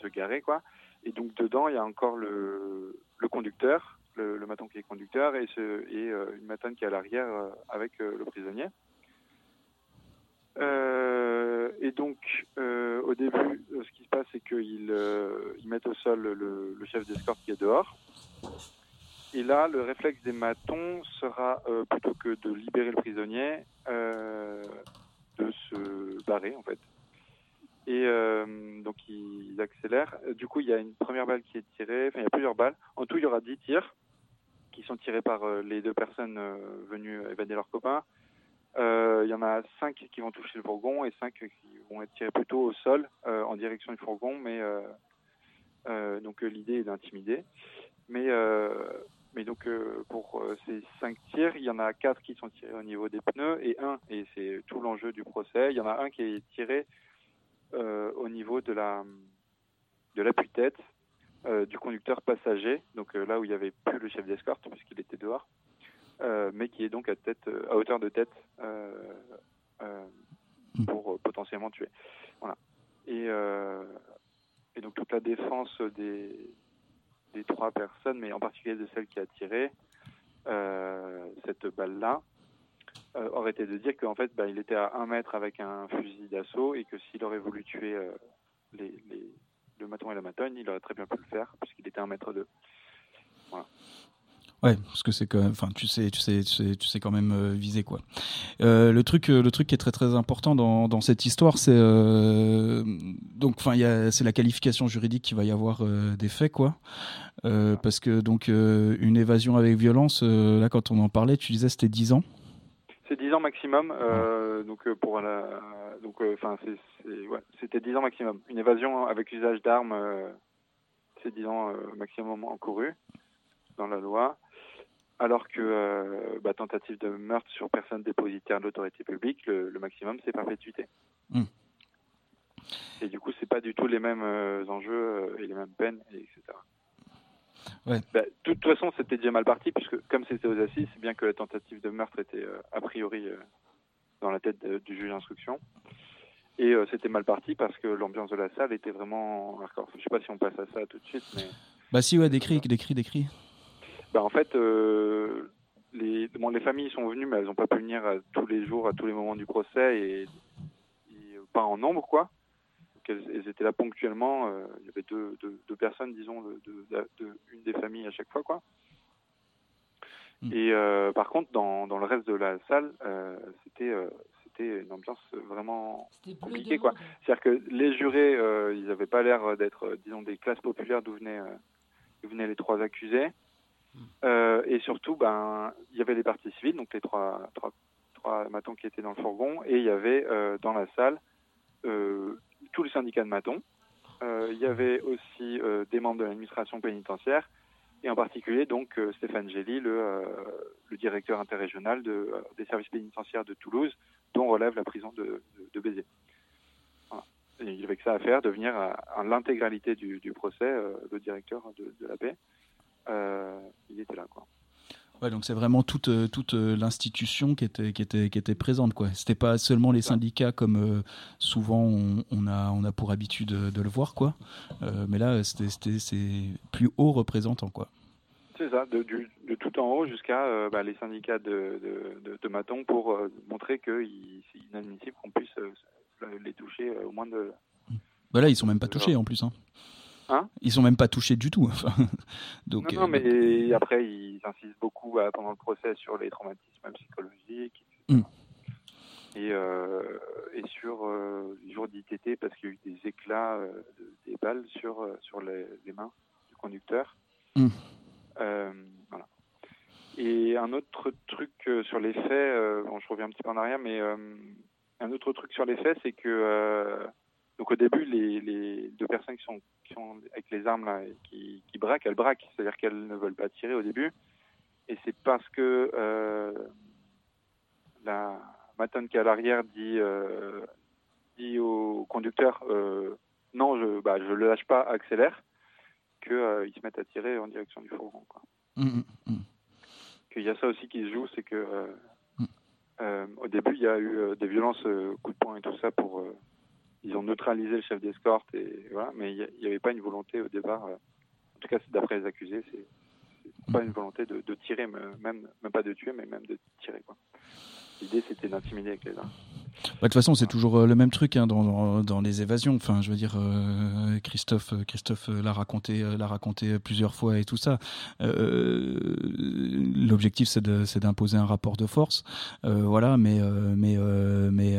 J: se garer quoi. Et donc dedans, il y a encore le, conducteur, le, le maton qui est conducteur, et, une matane qui est à l'arrière avec le prisonnier. Et donc, au début, ce qui se passe, c'est qu'ils ils mettent au sol le chef d'escorte qui est dehors. Et là, le réflexe des matons sera, euh, plutôt que de libérer le prisonnier, euh, de se barrer, en fait. Et euh, donc, ils accélèrent. Du coup, il y a une première balle qui est tirée. Enfin, il y a plusieurs balles. En tout, il y aura 10 tirs qui sont tirés par les deux personnes venues évader leurs copains. Il y en a 5 qui vont toucher le fourgon et 5 qui vont être tirés plutôt au sol en direction du fourgon. Mais donc, l'idée est d'intimider. Mais, mais donc, euh, pour euh, ces 5 tirs, il y en a 4 qui sont tirés au niveau des pneus et un, et c'est tout l'enjeu du procès, il y en a un qui est tiré euh, au niveau de la de l'appui-tête du conducteur passager, donc là où il n'y avait plus le chef d'escorte puisqu'il était dehors, mais qui est donc à tête à hauteur de tête pour potentiellement tuer. Voilà. Et, et donc toute la défense des des trois personnes, mais en particulier de celle qui a tiré euh, cette balle-là, euh, aurait été de dire qu'en fait, bah, il était à un mètre avec un fusil d'assaut et que s'il aurait voulu tuer euh, les, le maton et la matonne, il aurait très bien pu le faire puisqu'il était à un mètre d'eux. Voilà.
C: Ouais, parce que c'est quand même, enfin, tu sais, tu sais, tu sais, tu sais quand même euh, viser quoi. Euh, le truc, euh, le truc qui est très très important dans, dans cette histoire, c'est donc, enfin, c'est la qualification juridique qu'il va y avoir des faits quoi. Parce que donc une évasion avec violence, là quand on en parlait, tu disais c'était 10 ans.
J: C'est 10 ans maximum, donc pour la, donc enfin c'est- ouais, c'était 10 ans maximum. Une évasion avec usage d'armes, c'est 10 ans maximum encouru dans la loi, alors que euh, bah, tentative de meurtre sur personne dépositaire de l'autorité publique, le, le maximum c'est perpétuité.
C: Hmm.
J: Et du coup c'est pas du tout les mêmes euh, enjeux euh, et les mêmes peines, et etc.
C: Ouais.
J: Bah, de toute façon, c'était déjà mal parti, puisque comme c'était aux assises, c'est bien que la tentative de meurtre était euh, a priori dans la tête de- du juge d'instruction. Et c'était mal parti parce que l'ambiance de la salle était vraiment hardcore. Je sais pas si on passe à ça tout de suite, mais
C: Bah si, ouais, décrit, décrit, décrit.
J: Bah, en fait, euh, les, bon, les familles sont venues, mais elles n'ont pas pu venir à tous les jours, à tous les moments du procès, et, et, euh, pas en nombre, quoi. Donc, elles, elles étaient là ponctuellement. euh, il y avait deux, deux, deux personnes, disons, de, de- de- de- une des familles à chaque fois, quoi. Et euh, par contre, dans, dans le reste de la salle, euh, c'était euh, une ambiance vraiment compliquée, quoi. C'est-à-dire que les jurés, euh, ils n'avaient pas l'air d'être, euh, disons, des classes populaires d'où venaient, euh, d'où venaient les trois accusés. Euh, et surtout, ben, il y avait les parties civiles, donc les trois, trois, trois matons qui étaient dans le fourgon, et il y avait euh, dans la salle euh, tous les syndicats de matons. Il y avait aussi des membres de l'administration pénitentiaire, et en particulier donc Stéphane Gély, le, le directeur interrégional de, des services pénitentiaires de Toulouse, dont relève la prison de, de, de Béziers. Avait que ça à faire, de venir à, à l'intégralité du, procès, le directeur de, de la paix. Euh, il était là, quoi.
C: Ouais, donc c'est vraiment toute, euh, toute euh, l'institution qui était, qui, était, qui était présente. quoi. C'était pas seulement les syndicats comme euh, souvent on, on a, on a pour habitude de, de le voir, quoi. Euh, mais là, c'était c'est plus haut représentant. Quoi.
J: C'est ça, de, du- de tout en haut jusqu'à euh, bah, les syndicats de, de, Maton pour montrer que c'est inadmissible qu'on puisse les toucher au moins de.
C: Bah là, ils sont même pas touchés en plus. Hein.
J: Hein
C: ils sont même pas touchés du tout. <laughs> donc,
J: non, non,
C: euh,
J: mais après, ils insistent beaucoup bah, pendant le procès sur les traumatismes psychologiques.
C: Mm.
J: Et, euh, et sur euh, les jours d'ITT, parce qu'il y a eu des éclats euh, de- des balles sur, euh, sur les, les mains du conducteur.
C: Mm.
J: Euh, voilà. Et un autre truc euh, sur les faits, euh, bon, je reviens un petit peu en arrière, mais euh, un autre truc sur les faits, c'est que euh, donc au début, les, les deux personnes qui sont, qui sont avec les armes là, qui, qui braquent, elles braquent, c'est-à-dire qu'elles ne veulent pas tirer au début, et c'est parce que euh, la matone qui est à l'arrière dit, euh, dit au conducteur euh, non, je bah, je le lâche pas, accélère, que euh, ils se mettent à tirer en direction du fourgon. Quoi.
C: mm, mm, mm.
J: Qu'il y a ça aussi qui se joue, c'est que euh, au début, il y a eu des violences, coups de poing et tout ça pour. Ils ont neutralisé le chef d'escorte et voilà, mais il n'y avait pas une volonté au départ. euh, en tout cas, d'après les accusés, c'est pas une volonté de, de tirer, me- même même pas de tuer, mais même de tirer quoi. L'idée, c'était d'intimider avec les armes.
C: Bah, De toute façon, c'est toujours euh, le même truc hein, dans, dans, les évasions. Enfin, je veux dire, euh, Christophe, euh, Christophe l'a raconté, l'a raconté plusieurs fois et tout ça. Euh, L'objectif, c'est d'imposer un rapport de force, euh, voilà. Mais mais mais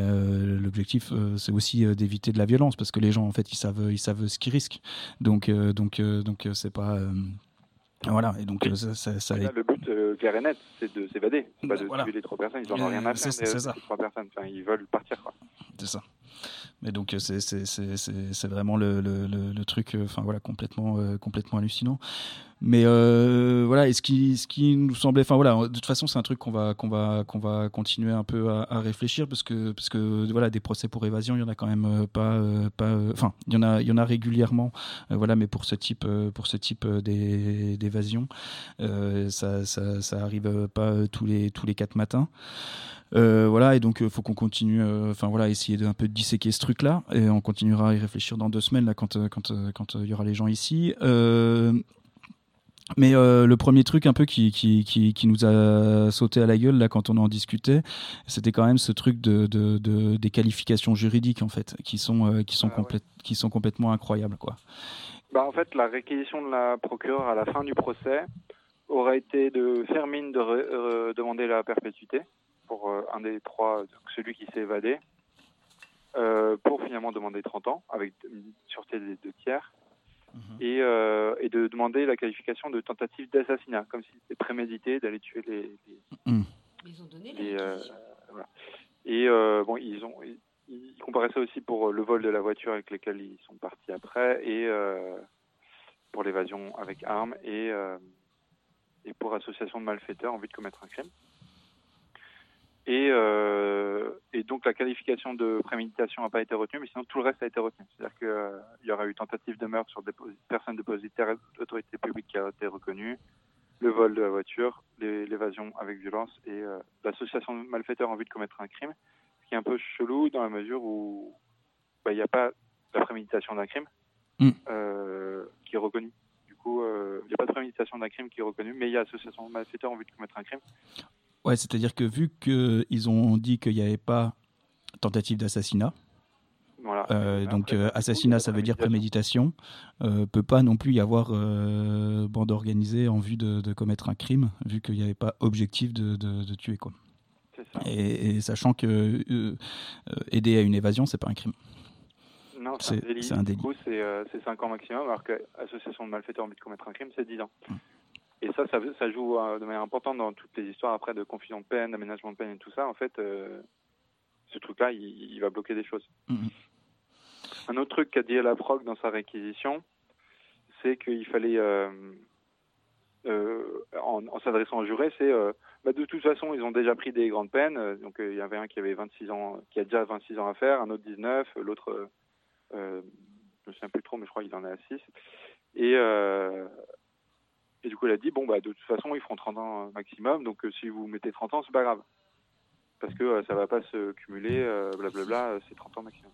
C: l'objectif, c'est aussi d'éviter de la violence parce que les gens, en fait, ils savent, ils savent ce qu'ils risquent. Donc donc donc c'est pas voilà. Et donc euh, ça, ça, ça-
J: Là, le but euh, clair et net, c'est de s'évader, pas de
C: Voilà.
J: tuer les trois personnes. Ils en ont
C: Euh,
J: rien à faire.
C: c'est
J: des-
C: ça.
J: des trois personnes, enfin, ils veulent partir quoi.
C: C'est ça. Mais donc euh, c'est c'est c'est c'est vraiment le le le, le truc euh, enfin voilà complètement euh, complètement hallucinant. Mais euh, voilà et ce qui ce qui nous semblait enfin voilà de toute façon c'est un truc qu'on va qu'on va qu'on va continuer un peu à, réfléchir parce que parce que voilà des procès pour évasion il y en a quand même euh, pas euh, pas enfin il y en a il y en a régulièrement voilà mais pour ce type pour ce type d'é- d'évasion ça, ça arrive pas tous les tous les quatre matins. Voilà, et donc il faut qu'on continue, enfin voilà, essayer de un peu disséquer ce truc-là, et on continuera à y réfléchir dans deux semaines là quand quand quand il y aura les gens ici. Mais euh, le premier truc un peu qui, qui, qui, qui nous a sauté à la gueule là quand on en discutait, c'était quand même ce truc de, de, de- des qualifications juridiques en fait, qui sont euh, qui sont complètes, qui sont complètement incroyables quoi.
J: Bah, en fait, la réquisition de la procureure à la fin du procès aurait été de faire mine de euh, demander la perpétuité pour un des trois, celui qui s'est évadé, pour finalement demander 30 ans avec une sûreté des deux tiers, et, euh, et de demander la qualification de tentative d'assassinat, comme si c'était prémédité d'aller tuer les. les-
B: Ils ont donné
J: les, euh, voilà. Et euh, bon, ils ont. Ils, ils comparaient ça aussi pour le vol de la voiture avec lequel ils sont partis après, et euh, pour l'évasion avec armes, et, euh, et pour association de malfaiteurs en vue de commettre un crime. Et, euh, et donc la qualification de préméditation n'a pas été retenue, mais sinon tout le reste a été retenu. C'est-à-dire qu'il y aura eu tentative de meurtre sur des personnes dépositaires d'autorité publique qui a été reconnue, le vol de la voiture, l'é- l'évasion avec violence et euh, l'association de malfaiteurs en vue de commettre un crime. Ce qui est un peu chelou dans la mesure où bah, il n'y a pas la préméditation d'un crime
C: Mm.
J: euh, qui est reconnue. Du coup, euh, il n'y a pas de préméditation d'un crime qui est reconnue, mais il y a association de malfaiteurs en vue de commettre un crime.
C: Ouais, c'est-à-dire que vu qu'ils ont dit qu'il n'y avait pas tentative d'assassinat,
J: Voilà.
C: euh, donc euh, assassinat, ça veut dire
J: préméditation.
C: euh, peut pas non plus y avoir euh, bande organisée en vue de, de commettre un crime, vu qu'il n'y avait pas objectif de, de- de tuer quoi.
J: Ça.
C: Et, et sachant que aider à une évasion, c'est pas un crime.
J: Non, c'est un délit.
C: c'est un
J: Du
C: délit.
J: coup, c'est euh, c'est 5 ans maximum, alors que association de malfaiteurs en vue de commettre un crime, c'est 10 ans.
C: Mm.
J: Et ça, ça, ça joue euh, de manière importante dans toutes les histoires après de confusion de peine, d'aménagement de peine et tout ça. En fait, euh, ce truc-là, il, il va bloquer des choses.
C: Mhm.
J: Un autre truc qu'a dit la PROC dans sa réquisition, c'est qu'il fallait, euh, euh, en, en s'adressant aux jurés, c'est bah, de toute façon, ils ont déjà pris des grandes peines. Donc, il y avait un qui avait 26 ans, qui a déjà 26 ans à faire, un autre 19, l'autre, je ne me souviens plus trop, mais je crois qu'il en est à 6. Et, et du coup, il a dit bon, bah, de toute façon, ils feront 30 ans maximum. Donc, euh, si vous mettez 30 ans, c'est pas grave. Parce que euh, ça va pas se cumuler, euh, blablabla, euh, c'est 30 ans maximum.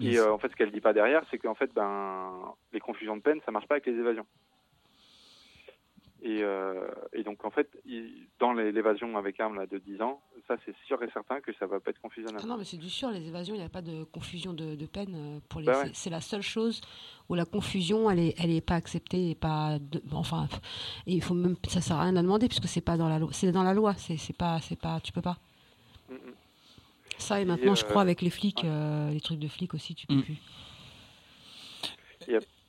J: Et euh, en fait, ce qu'elle dit pas derrière, c'est qu'en fait, ben, les confusions de peine, ça marche pas avec les évasions. Et, euh, et donc, en fait, il- dans les- l'évasion avec arme là, de 10 ans, ça, c'est sûr et certain que ça va pas être confusionnel.
B: Ah non, mais c'est du sûr, les évasions, il n'y a pas de confusion de, de peine euh, pour les.
J: Bah ouais.
B: c'est- la seule chose où la confusion, elle est, elle est pas acceptée et pas. de- enfin, et il faut même, ça sert à rien à demander puisque c'est pas dans la loi. C'est dans la loi. C'est pas, c'est pas, tu peux pas.
J: Mm.
B: Ça et maintenant, je
J: euh,
B: crois avec les flics, euh, les trucs de flics aussi, tu peux
C: Mm.
B: plus.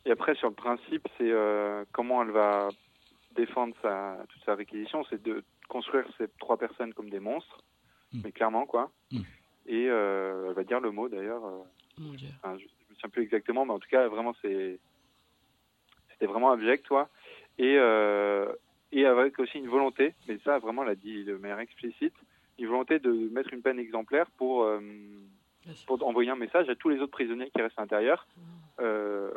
J: Et après, sur le principe, c'est euh, comment elle va défendre sa, toute sa réquisition, c'est de construire ces trois personnes comme des monstres,
C: Mm.
J: mais clairement, quoi.
C: Mm.
J: Et euh, elle va dire le mot, d'ailleurs. euh,
B: Mon Dieu.
J: enfin, je ne me souviens plus exactement, mais en tout cas, vraiment, c'est c'était vraiment abject, toi. Et, euh, et avec aussi une volonté, mais ça, vraiment, elle a dit de manière explicite, une volonté de mettre une peine exemplaire pour, euh, pour envoyer un message à tous les autres prisonniers qui restent à l'intérieur, euh,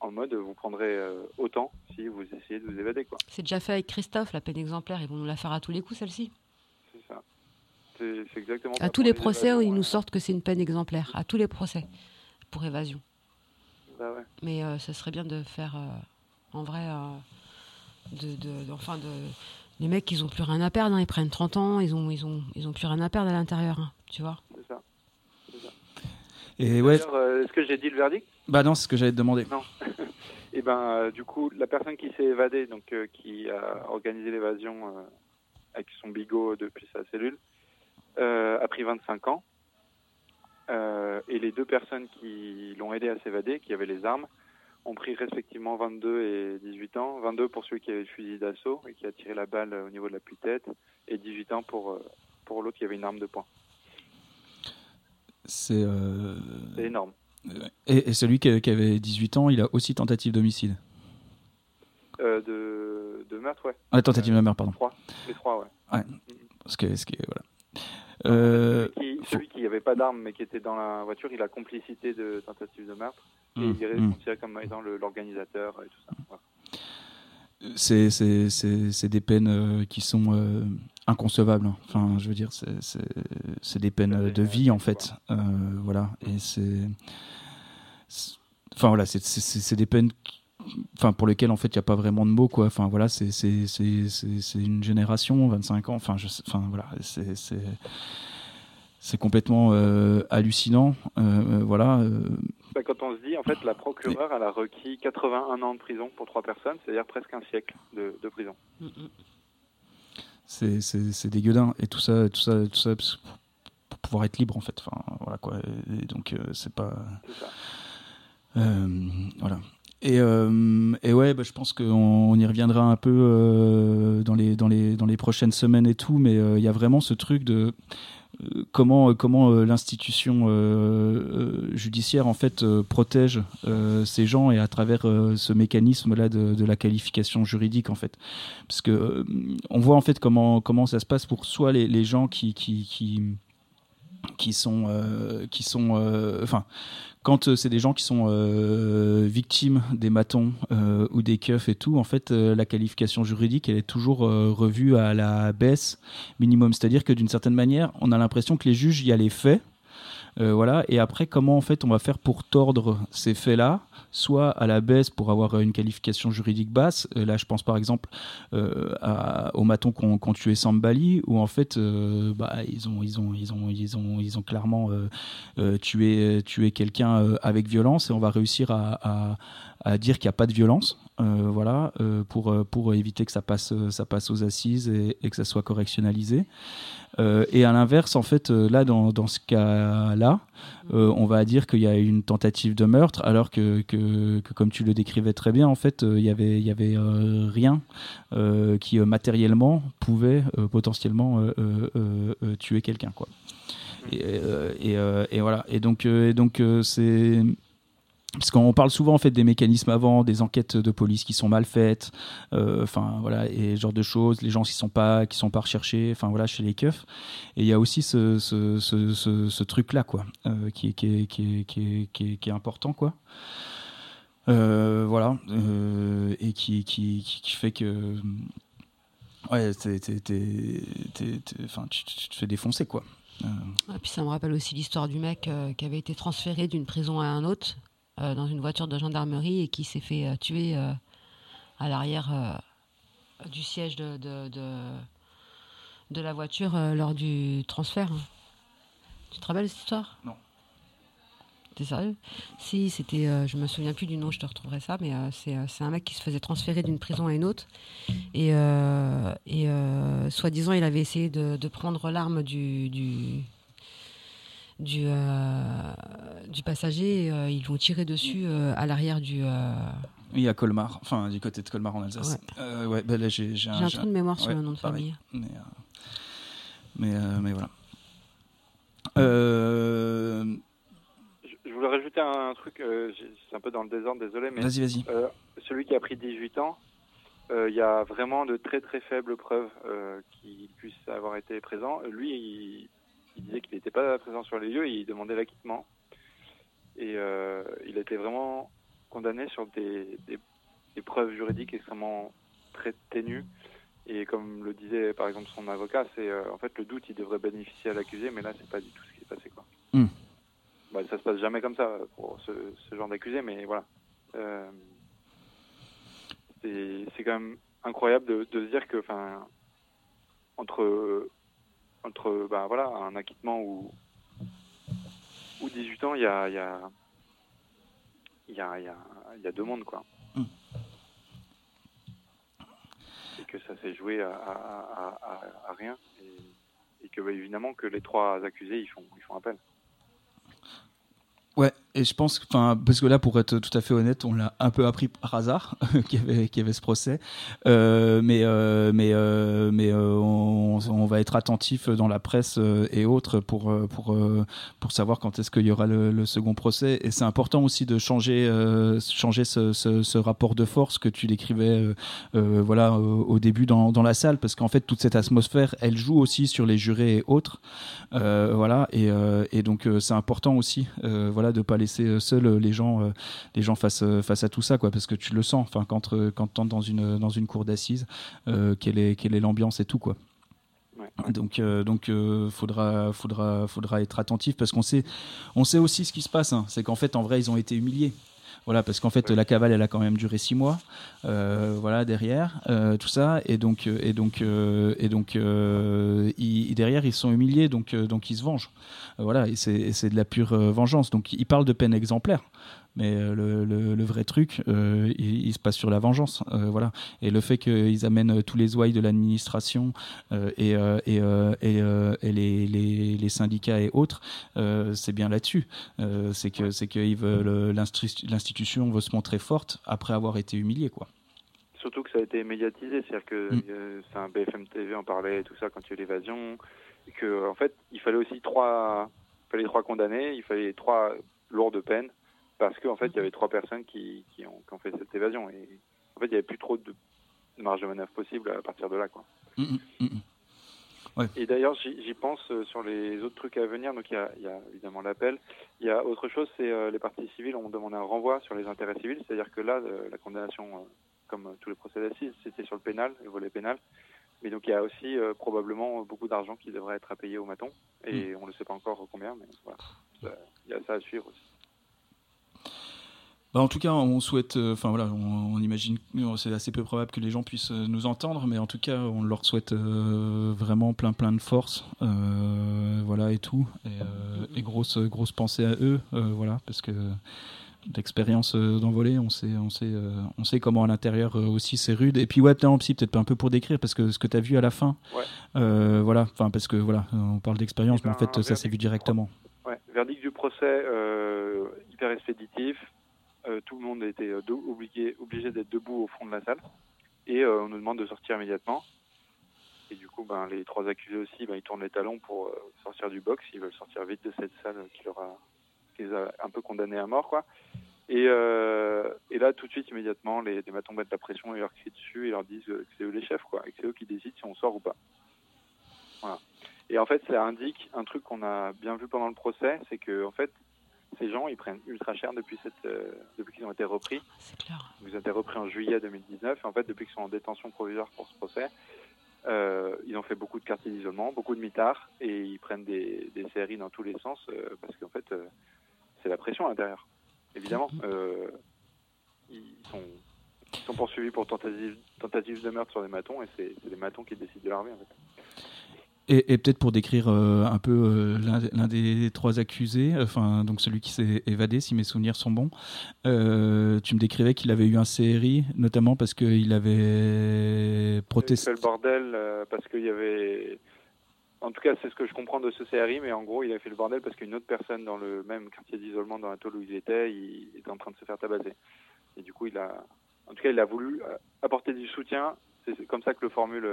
J: en mode vous prendrez euh, autant si vous essayez de vous évader, quoi.
B: C'est déjà fait avec Christophe, la peine exemplaire. Ils vont nous la faire à tous les coups, celle-ci.
J: C'est ça. C'est c'est exactement
B: À tous les procès,
J: évasions,
B: ils nous sortent que c'est une peine exemplaire. À tous les procès pour évasion.
J: bah ouais.
B: Mais euh, ça serait bien de faire, euh, en vrai, de, de- de- enfin, de, les mecs, ils ont plus rien à perdre. hein, ils prennent 30 ans, ils ont, ils ont, ils ont plus rien à perdre à l'intérieur, hein, tu vois.
C: Et ouais,
J: euh, Est-ce que j'ai dit le verdict?
C: Bah non, c'est ce que j'allais te demander.
J: Non. <laughs> Et ben, euh, du coup, la personne qui s'est évadée, donc euh, qui a organisé l'évasion avec son bigot depuis sa cellule, a pris 25 ans. Et les deux personnes qui l'ont aidé à s'évader, qui avaient les armes, ont pris respectivement 22 et 18 ans. 22 pour celui qui avait le fusil d'assaut et qui a tiré la balle au niveau de la tête et 18 ans pour, pour l'autre qui avait une arme de poing.
C: C'est euh,
J: C'est énorme.
C: et, et celui qui, qui avait 18 ans, il a aussi tentative d'homicide.
J: Euh, de, de meurtre, ouais.
C: Ah, tentative de meurtre, pardon.
J: Trois. Les trois, ouais.
C: Parce que, ce qui est- voilà. Euh,
J: celui qui n'avait pas d'arme mais qui était dans la voiture, il a complicité de tentative de meurtre et
C: Mm,
J: il est considéré comme étant l'organisateur et tout ça. Voilà.
C: c'est des peines euh, qui sont euh, inconcevables. hein. Enfin, je veux dire, c'est- des peines euh, de vie en fait. Euh, voilà, et c'est. Enfin voilà, c'est- des peines. Enfin, pour lesquelles en fait il n'y a pas vraiment de mots quoi. Enfin voilà, c'est une génération, 25 ans. Enfin, je enfin voilà, c'est complètement euh, hallucinant. Euh, euh, voilà. euh,
J: Bah, quand on se dit, en fait, la procureure, elle a requis 81 ans de prison pour trois personnes, c'est-à-dire presque un siècle de, de prison.
C: C'est c'est c'est dégueudin et tout ça tout ça tout ça pour pouvoir être libre en fait. Enfin voilà quoi. Et donc euh, c'est pas euh, voilà. Et, euh, et ouais bah, je pense qu'on on y reviendra un peu euh, dans les dans les dans les prochaines semaines et tout mais il y a vraiment ce truc de comment comment euh, l'institution euh, euh, judiciaire en fait euh, protège euh, ces gens et à travers euh, ce mécanisme là de, la qualification juridique en fait. Parce que euh, on voit en fait comment comment ça se passe pour soit les, les gens qui qui qui, qui sont euh, euh, quand euh, c'est des gens qui sont victimes des matons ou des keufs et tout, en fait, la qualification juridique, elle est toujours revue à la baisse minimum. C'est-à-dire que d'une certaine manière, on a l'impression que les juges, il y a les faits, Euh, voilà. Et après, comment en fait on va faire pour tordre ces faits-là, soit à la baisse pour avoir une qualification juridique basse. Euh, là, je pense par exemple euh, qui ont, qui ont tué Sambali, où en fait, bah, ils ont, ils ont, ils ont, ils ont, ils ont clairement tué, tué quelqu'un avec violence, et on va réussir à- à dire qu'il n'y a pas de violence. euh, voilà, euh, pour, euh, pour éviter que ça passe, ça passe aux assises et, que ça soit correctionnalisé. Et à l'inverse, en fait, là, dans, dans ce cas-là, on va dire qu'il y a une tentative de meurtre, alors que, que, que, comme tu le décrivais très bien, en fait, il y avait, y avait rien qui matériellement pouvait potentiellement tuer quelqu'un, quoi. Et, et, voilà. Et donc, et donc c'est parce qu'on parle souvent en fait des mécanismes avant, des enquêtes de police qui sont mal faites, euh, enfin voilà, et ce genre de choses, les gens qui sont pas qui sont pas recherchés, enfin voilà, chez les keufs. Et il y a aussi ce, truc là quoi, qui, est, important quoi. Euh, voilà, euh, et qui, fait que ouais, t'es, tu, tu te fais défoncer quoi.
B: Et puis ça me rappelle aussi l'histoire du mec qui avait été transféré d'une prison à un autre dans une voiture de gendarmerie et qui s'est fait euh, tuer euh, à l'arrière euh, du siège de, de, de, de la voiture euh, lors du transfert. hein. Tu te rappelles cette histoire?
C: Non.
B: T'es sérieux? Si, c'était, euh, je me souviens plus du nom, je te retrouverai ça, mais euh, c'est, euh, c'est un mec qui se faisait transférer d'une prison à une autre. Et, euh, et euh, soi-disant, il avait essayé de, de prendre l'arme du, du, du, euh, du passager. euh, ils l'ont tiré dessus euh, à l'arrière du. euh,
C: Oui, à Colmar, enfin du côté de Colmar en Alsace.
B: Ouais.
C: Euh, ouais, bah là j'ai J'ai
B: un trou de mémoire sur le nom de
C: pareil.
B: famille.
C: Mais, euh, mais, euh, mais voilà. Euh,
J: Je, voulais rajouter un, truc, euh, c'est un peu dans le désordre, désolé, mais
C: Vas-y, vas-y.
J: euh, celui qui a pris 18 ans, euh, il y a vraiment de très très faibles preuves euh, qu'il puisse avoir été présent. Lui, il, il disait qu'il n'était pas présent sur les lieux, il demandait l'acquittement. Et euh, il a été vraiment condamné sur des, des- des preuves juridiques extrêmement très ténues. Et comme le disait par exemple son avocat, c'est euh, en fait le doute, il devrait bénéficier à l'accusé, mais là, c'est pas du tout ce qui s'est passé. Quoi. Bah, ça se passe jamais comme ça pour ce, ce genre d'accusé, mais voilà. Euh, c'est c'est quand même incroyable de, de se dire que, enfin, entre, entre bah, voilà, un acquittement ou, ou 18 ans, il y a, y, a, y, a, y, a, il y a deux mondes, quoi.
C: Hmm.
J: Et que ça s'est joué à, à, à, à- à rien. Et, et que, bah, évidemment, que les trois accusés, ils font, ils font appel.
C: Et je pense, enfin, parce que là, pour être tout à fait honnête, on l'a un peu appris par hasard <laughs> qu'il y avait, ce procès, Euh, mais euh, mais euh, mais on, va être attentif dans la presse et autres pour pour pour savoir quand est-ce qu'il y aura le, second procès. Et c'est important aussi de changer changer ce, rapport de force que tu décrivais, voilà, au, début dans, dans la salle, parce qu'en fait toute cette atmosphère, elle joue aussi sur les jurés et autres, voilà, et, et donc c'est important aussi, voilà, de pas laisser euh, seuls euh, les gens, euh, les gens face face à tout ça, quoi, parce que tu le sens, enfin quand quand t'entres dans une dans une cour d'assises, euh, quelle est quelle est l'ambiance et tout, quoi. Donc, euh, donc, euh, faudra, faudra, faudra être attentif parce qu'on sait, on sait aussi ce qui se passe. hein. C'est qu'en fait, en vrai, ils ont été humiliés. Voilà, parce qu'en fait, la cavale, elle a quand même duré six mois. euh, voilà, derrière, euh, tout ça, et donc, euh, et donc, et donc, ils- derrière, ils sont humiliés, donc, donc, ils se vengent. Voilà, et c'est de la pure vengeance. Donc, ils parlent de peine exemplaire. Mais euh, le, le- le vrai truc, euh, il, il se passe sur la vengeance. euh, voilà. Et le fait qu'ils amènent tous les ouailles de l'administration et, et, et, et les, les- les syndicats et autres, c'est bien là-dessus. C'est que c'est que ils veulent- l'institution veut se montrer forte après avoir été humiliée, quoi.
J: Surtout que ça a été médiatisé, c'est-à-dire que
C: Mm.
J: euh, c'est un BFM TV en parlait, tout ça quand il y a eu l'évasion, que en fait il fallait aussi trois, il fallait trois condamnés, il fallait trois lourdes peines, parce qu'en fait il y avait trois personnes qui, qui, ont, qui ont fait cette évasion, et en fait il n'y avait plus trop de marge de manœuvre possible à partir de là, quoi.
C: Mm, mm, mm, mm. Ouais.
J: Et d'ailleurs, j'y pense euh, sur les autres trucs à venir. Donc, il y a, il y a évidemment l'appel. Il y a autre chose, c'est euh, les parties civiles ont demandé un renvoi sur les intérêts civils. C'est-à-dire que là, euh, la condamnation, euh, comme tous les procès d'assises, c'était sur le pénal, le volet pénal. Mais donc, il y a aussi probablement beaucoup d'argent qui devrait être à payer au maton. Et on ne sait pas encore combien, mais voilà. ça- il y a ça à suivre aussi.
C: Bah, en tout cas, on souhaite, euh, enfin voilà, on, on imagine, euh, c'est assez peu probable que les gens puissent euh, nous entendre, mais en tout cas, on leur souhaite euh, vraiment plein plein de force, euh, voilà et tout, et, et grosse grosse pensée à eux, voilà, parce que d'expérience d'envolée, on sait, on sait, on sait comment à l'intérieur aussi c'est rude. Et puis ouais, peut-être un peu pour décrire, parce que ce que tu as vu à la fin,
J: Ouais.
C: voilà, enfin parce que voilà, on parle d'expérience,
J: Eh
C: mais en
J: ben,
C: fait ça s'est vu directement.
J: Ouais, verdict du procès hyper expéditif. Euh, tout le monde était euh, obligé, d'être debout au fond de la salle. Et euh, on nous demande de sortir immédiatement. Et du coup, ben, les trois accusés aussi, ben, ils tournent les talons pour sortir du box. Ils veulent sortir vite de cette salle qui, leur les a un peu condamnés à mort. Et, là, tout de suite, immédiatement, les, matons mettent la pression et leur crient dessus et leur disent que c'est eux les chefs, et que c'est eux qui décident si on sort ou pas. Et en fait, ça indique un truc qu'on a bien vu pendant le procès, c'est que fait, ces gens, ils prennent ultra cher depuis cette, euh, depuis qu'ils ont été repris. Ils ont été repris en juillet 2019. Et en fait, depuis qu'ils sont en détention provisoire pour ce procès, euh, ils ont fait beaucoup de quartiers d'isolement, beaucoup de mitards, et ils prennent des, des séries dans tous les sens euh, parce qu'en fait, c'est la pression à l'intérieur. Évidemment, euh, ils sont, ils sont poursuivis pour tentative, tentative de meurtre sur des matons, et c'est c'est des matons qui décident de l'armée. En fait.
C: Et, peut-être pour décrire euh, un peu euh, l'un des trois accusés, enfin donc celui qui s'est évadé, si mes souvenirs sont bons, euh, tu me décrivais qu'il avait eu un CRI, notamment parce qu'il avait
J: Il
C: protesté.
J: fait le bordel parce qu'il y avait. En tout cas, c'est ce que je comprends de ce CRI, mais en gros, il a fait le bordel parce qu'une autre personne dans le même quartier d'isolement dans la tôle où il était, il était en train de se faire tabasser. Et du coup, il a. En tout cas, il a voulu apporter du soutien. C'est comme ça que le formule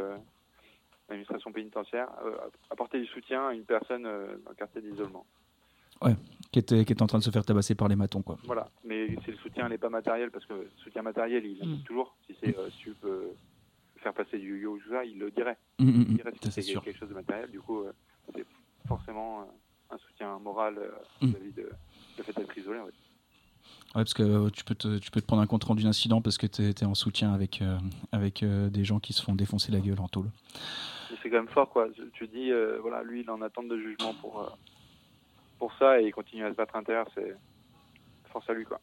J: l'administration pénitentiaire. euh, apporter du soutien à une personne euh, dans le quartier d'isolement.
C: Ouais, qui était, qui était en train de se faire tabasser par les matons, quoi.
J: Voilà. Mais si le soutien n'est pas matériel, parce que le soutien matériel, il
C: Mm.
J: indique toujours. Si c'est euh, si tu peux faire passer du yo-yo ou ça, il le dirait.
C: Mm, mm,
J: il
C: mm.
J: dirait si
C: c'est
J: c'est
C: sûr.
J: quelque chose de matériel. Du coup, euh, c'est forcément euh, un soutien moral euh,
C: Mm.
J: vis-à-vis de le fait d'être isolé. en fait.
C: Ouais, parce que euh, tu peux te, tu peux te prendre un compte rendu d'incident parce que tu es, en soutien avec, euh, avec euh, des gens qui se font défoncer la gueule en tôle.
J: Mais c'est quand même fort, quoi. Tu dis, euh, voilà, lui, il est en attente de jugement pour, pour ça et il continue à se battre à l'intérieur. C'est force à lui, quoi.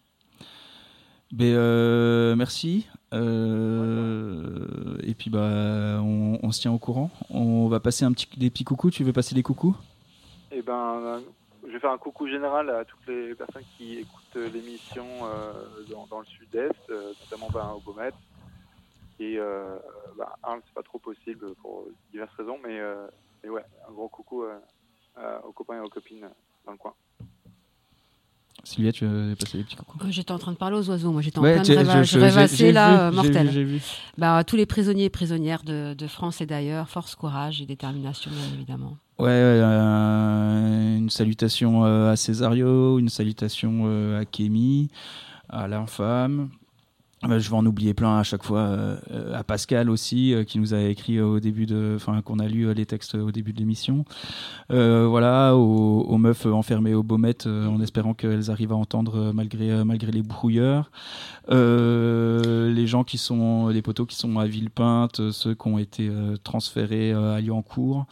C: Ben, euh, merci. Euh, et puis bah, on, on se tient au courant. On va passer un petit, des petits coucous. Tu veux passer des coucous?
J: Eh ben, je vais faire un coucou général à toutes les personnes qui écoutent euh, l'émission euh, dans, dans le sud-est, euh, notamment ben, au Beaumet. Et euh, bah, Arles, c'est pas trop possible pour diverses raisons, mais, euh, mais ouais, un gros coucou euh, euh, aux copains et aux copines dans le coin.
C: Sylvia, tu veux passer des petits coucous?
B: Euh, J'étais en train de parler aux oiseaux, moi j'étais en plein
C: tu-
B: de rêva-
C: je- j'ai
B: là,
C: vu,
B: euh,
C: j'ai
B: mortel.
C: vu, j'ai vu.
B: Bah, tous les prisonniers et prisonnières de, de France et d'ailleurs, force, courage et détermination, bien évidemment.
C: Ouais, euh, une salutation euh, à Césario, une salutation euh, à Kémy, à l'infâme. Euh, Je vais en oublier plein à chaque fois. euh, euh, à Pascal aussi, euh, qui nous a écrit au début de, enfin, qu'on a lu euh, les textes au début de l'émission. Euh, voilà, aux, aux meufs enfermées au Baumette, euh, en espérant qu'elles arrivent à entendre euh, malgré euh, malgré les brouilleurs. Euh, les gens qui sont, les poteaux qui sont à Villepinte, euh, ceux qui ont été euh, transférés euh, à Liancourt.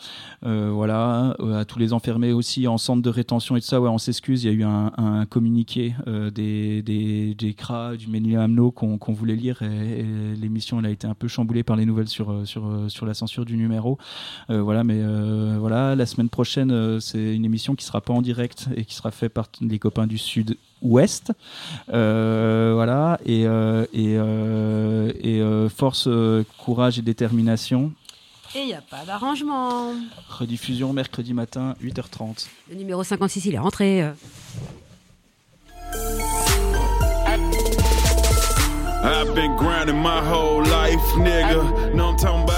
C: Euh, voilà, euh, à tous les enfermés aussi en centre de rétention et tout ça. Ouais, on s'excuse, il y a eu un, un communiqué euh, des, des, des CRA, du Ménil-Amno qu'on qu'on voulait lire et, et l'émission elle a été un peu chamboulée par les nouvelles sur, euh, sur, euh, sur la censure du numéro. Euh, voilà, mais euh, voilà, la semaine prochaine, c'est une émission qui sera pas en direct et qui sera faite par les copains du Sud. Ouest, Euh, voilà, et, euh, et, euh, et force, courage et détermination.
B: Et il n'y a pas d'arrangement.
C: Rediffusion mercredi matin, 8h30.
B: Le numéro 56, il est rentré.
L: I've been grinding my whole life, nigga. Know I'm talking about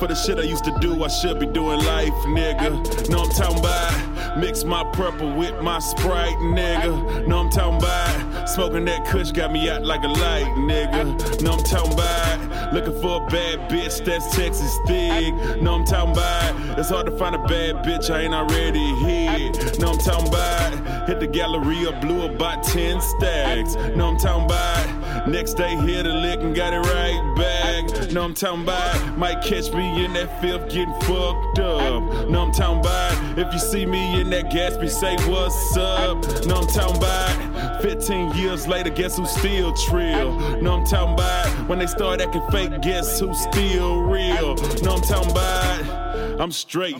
L: for the shit I used to do, I should be doing life, nigga. Know I'm talking about mix my purple with my sprite, nigga. Know I'm talking about smoking that kush got me out like a light, nigga. Know I'm talking about looking for a bad bitch that's Texas thick. Know I'm talking about it's hard to find a bad bitch I ain't already hit. Know I'm talking about hit the Galleria, blew about 10 stacks. Know I'm talking about Next day, hit a lick and got it right back. No, I'm talking about might catch me in that fifth getting fucked up. No, I'm talking about if you see me in that Gatsby, say what's up. No, I'm talking about 15 years later, guess who still trill? No, I'm talking about when they start acting fake, guess who still real? No, I'm talking about. I'm straight.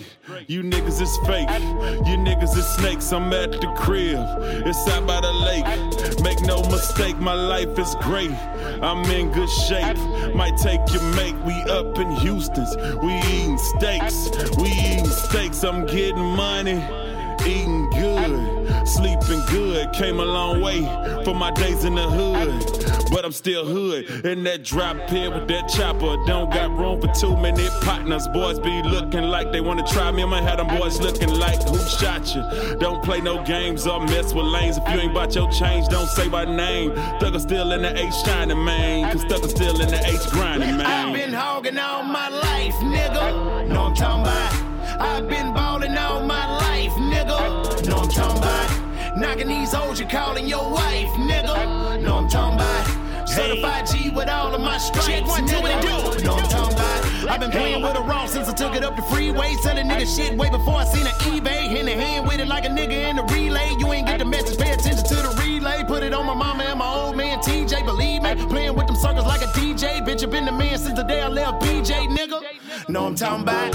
L: You niggas is fake. You niggas is snakes. I'm at the crib. It's out by the lake. Make no mistake, my life is great. I'm in good shape. Might take your mate. We up in Houston's. We eating steaks. We eating steaks. I'm getting money. Eating good, sleeping good. Came a long way from my days in the hood, but I'm still hood. In that drop here with that chopper, don't got room for too many partners. Boys be looking like they wanna try me. I'ma have them boys looking like who shot you. Don't play no games or mess with lanes. If you ain't bought your change, don't say my name. Thugger still in the H shining, man. Cause Thugger still in the H grinding, man.
M: I've been hogging all my life, nigga. Know I'm talking about. I've been balling all my life. Know I'm talking about. Knocking these hoes, you calling your wife, nigga. Know I'm talking about. Certified G with all of my stripes,
H: Check one, two, and do.
M: Know I'm talking about. I've been playing with a raw since I took it up the freeway. Selling nigga shit way before I seen an eBay. Hand in hand with it like a nigga in the relay. You ain't get the message, pay attention to the relay. Put it on my mama and my old man TJ. Playing with them circles like a DJ. Bitch, I've been the man since the day I left BJ, nigga. Know I'm talking about.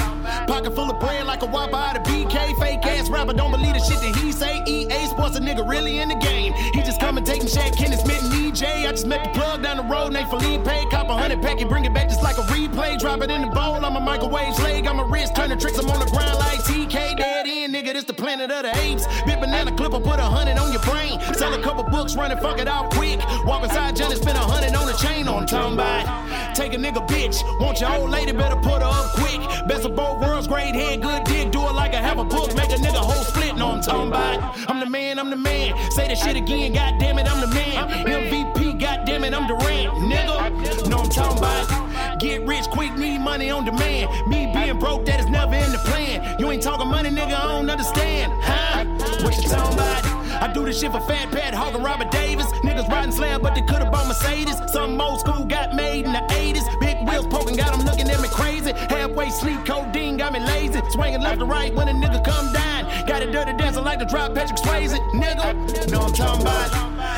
M: Pocket full of bread like a whopper out of BK. Fake ass rapper, don't believe the shit that he say. EA Sports, a nigga really in the game. He just commentating Shaq, Kenneth Smith, and EJ. I just met the plug down the road, Nate Felipe. Cop a hundred pack and bring it back just like a replay. Drop it in the bowl, I'm a microwave slave. I'm a wrist turning tricks, I'm on the ground like TK. Dead end, nigga, this the planet of the apes. Big banana clipper, put a hundred on your brain. Sell a couple books, run and fuck it out quick. Walk inside spend a hundred on the chain on talking about. Take a nigga bitch, want your old lady, better put her up quick. Best of both worlds, great head, good dick, do it like I have a book. Make a nigga whole split, know I'm talking about. I'm the man, I'm the man. Say the shit again, god damn it, I'm the man. MVP, god damn it, I'm Durant, nigga. Know I'm talking about. Get rich quick, need money on demand. Me being broke, that is never in the plan. You ain't talking money, nigga, I don't understand. Huh? What you talking about? I do this shit for Fat Pat, and Robert Davis. Niggas riding slam, but they could've bought Mercedes. Some old school got made in the 80s. Big wheels poking, got them looking at me crazy. Halfway sleep, codeine got me lazy. Swinging left to right when a nigga come down. Got a dirty dancer like to drop Patrick Swayze. Nigga, know I'm talking about.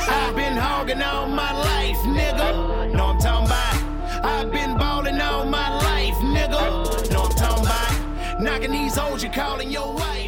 M: I've been hogging all my life, nigga. Know I'm talking about. I've been balling all my life, nigga. Know I'm talking about. Knocking these hoes, you calling your wife,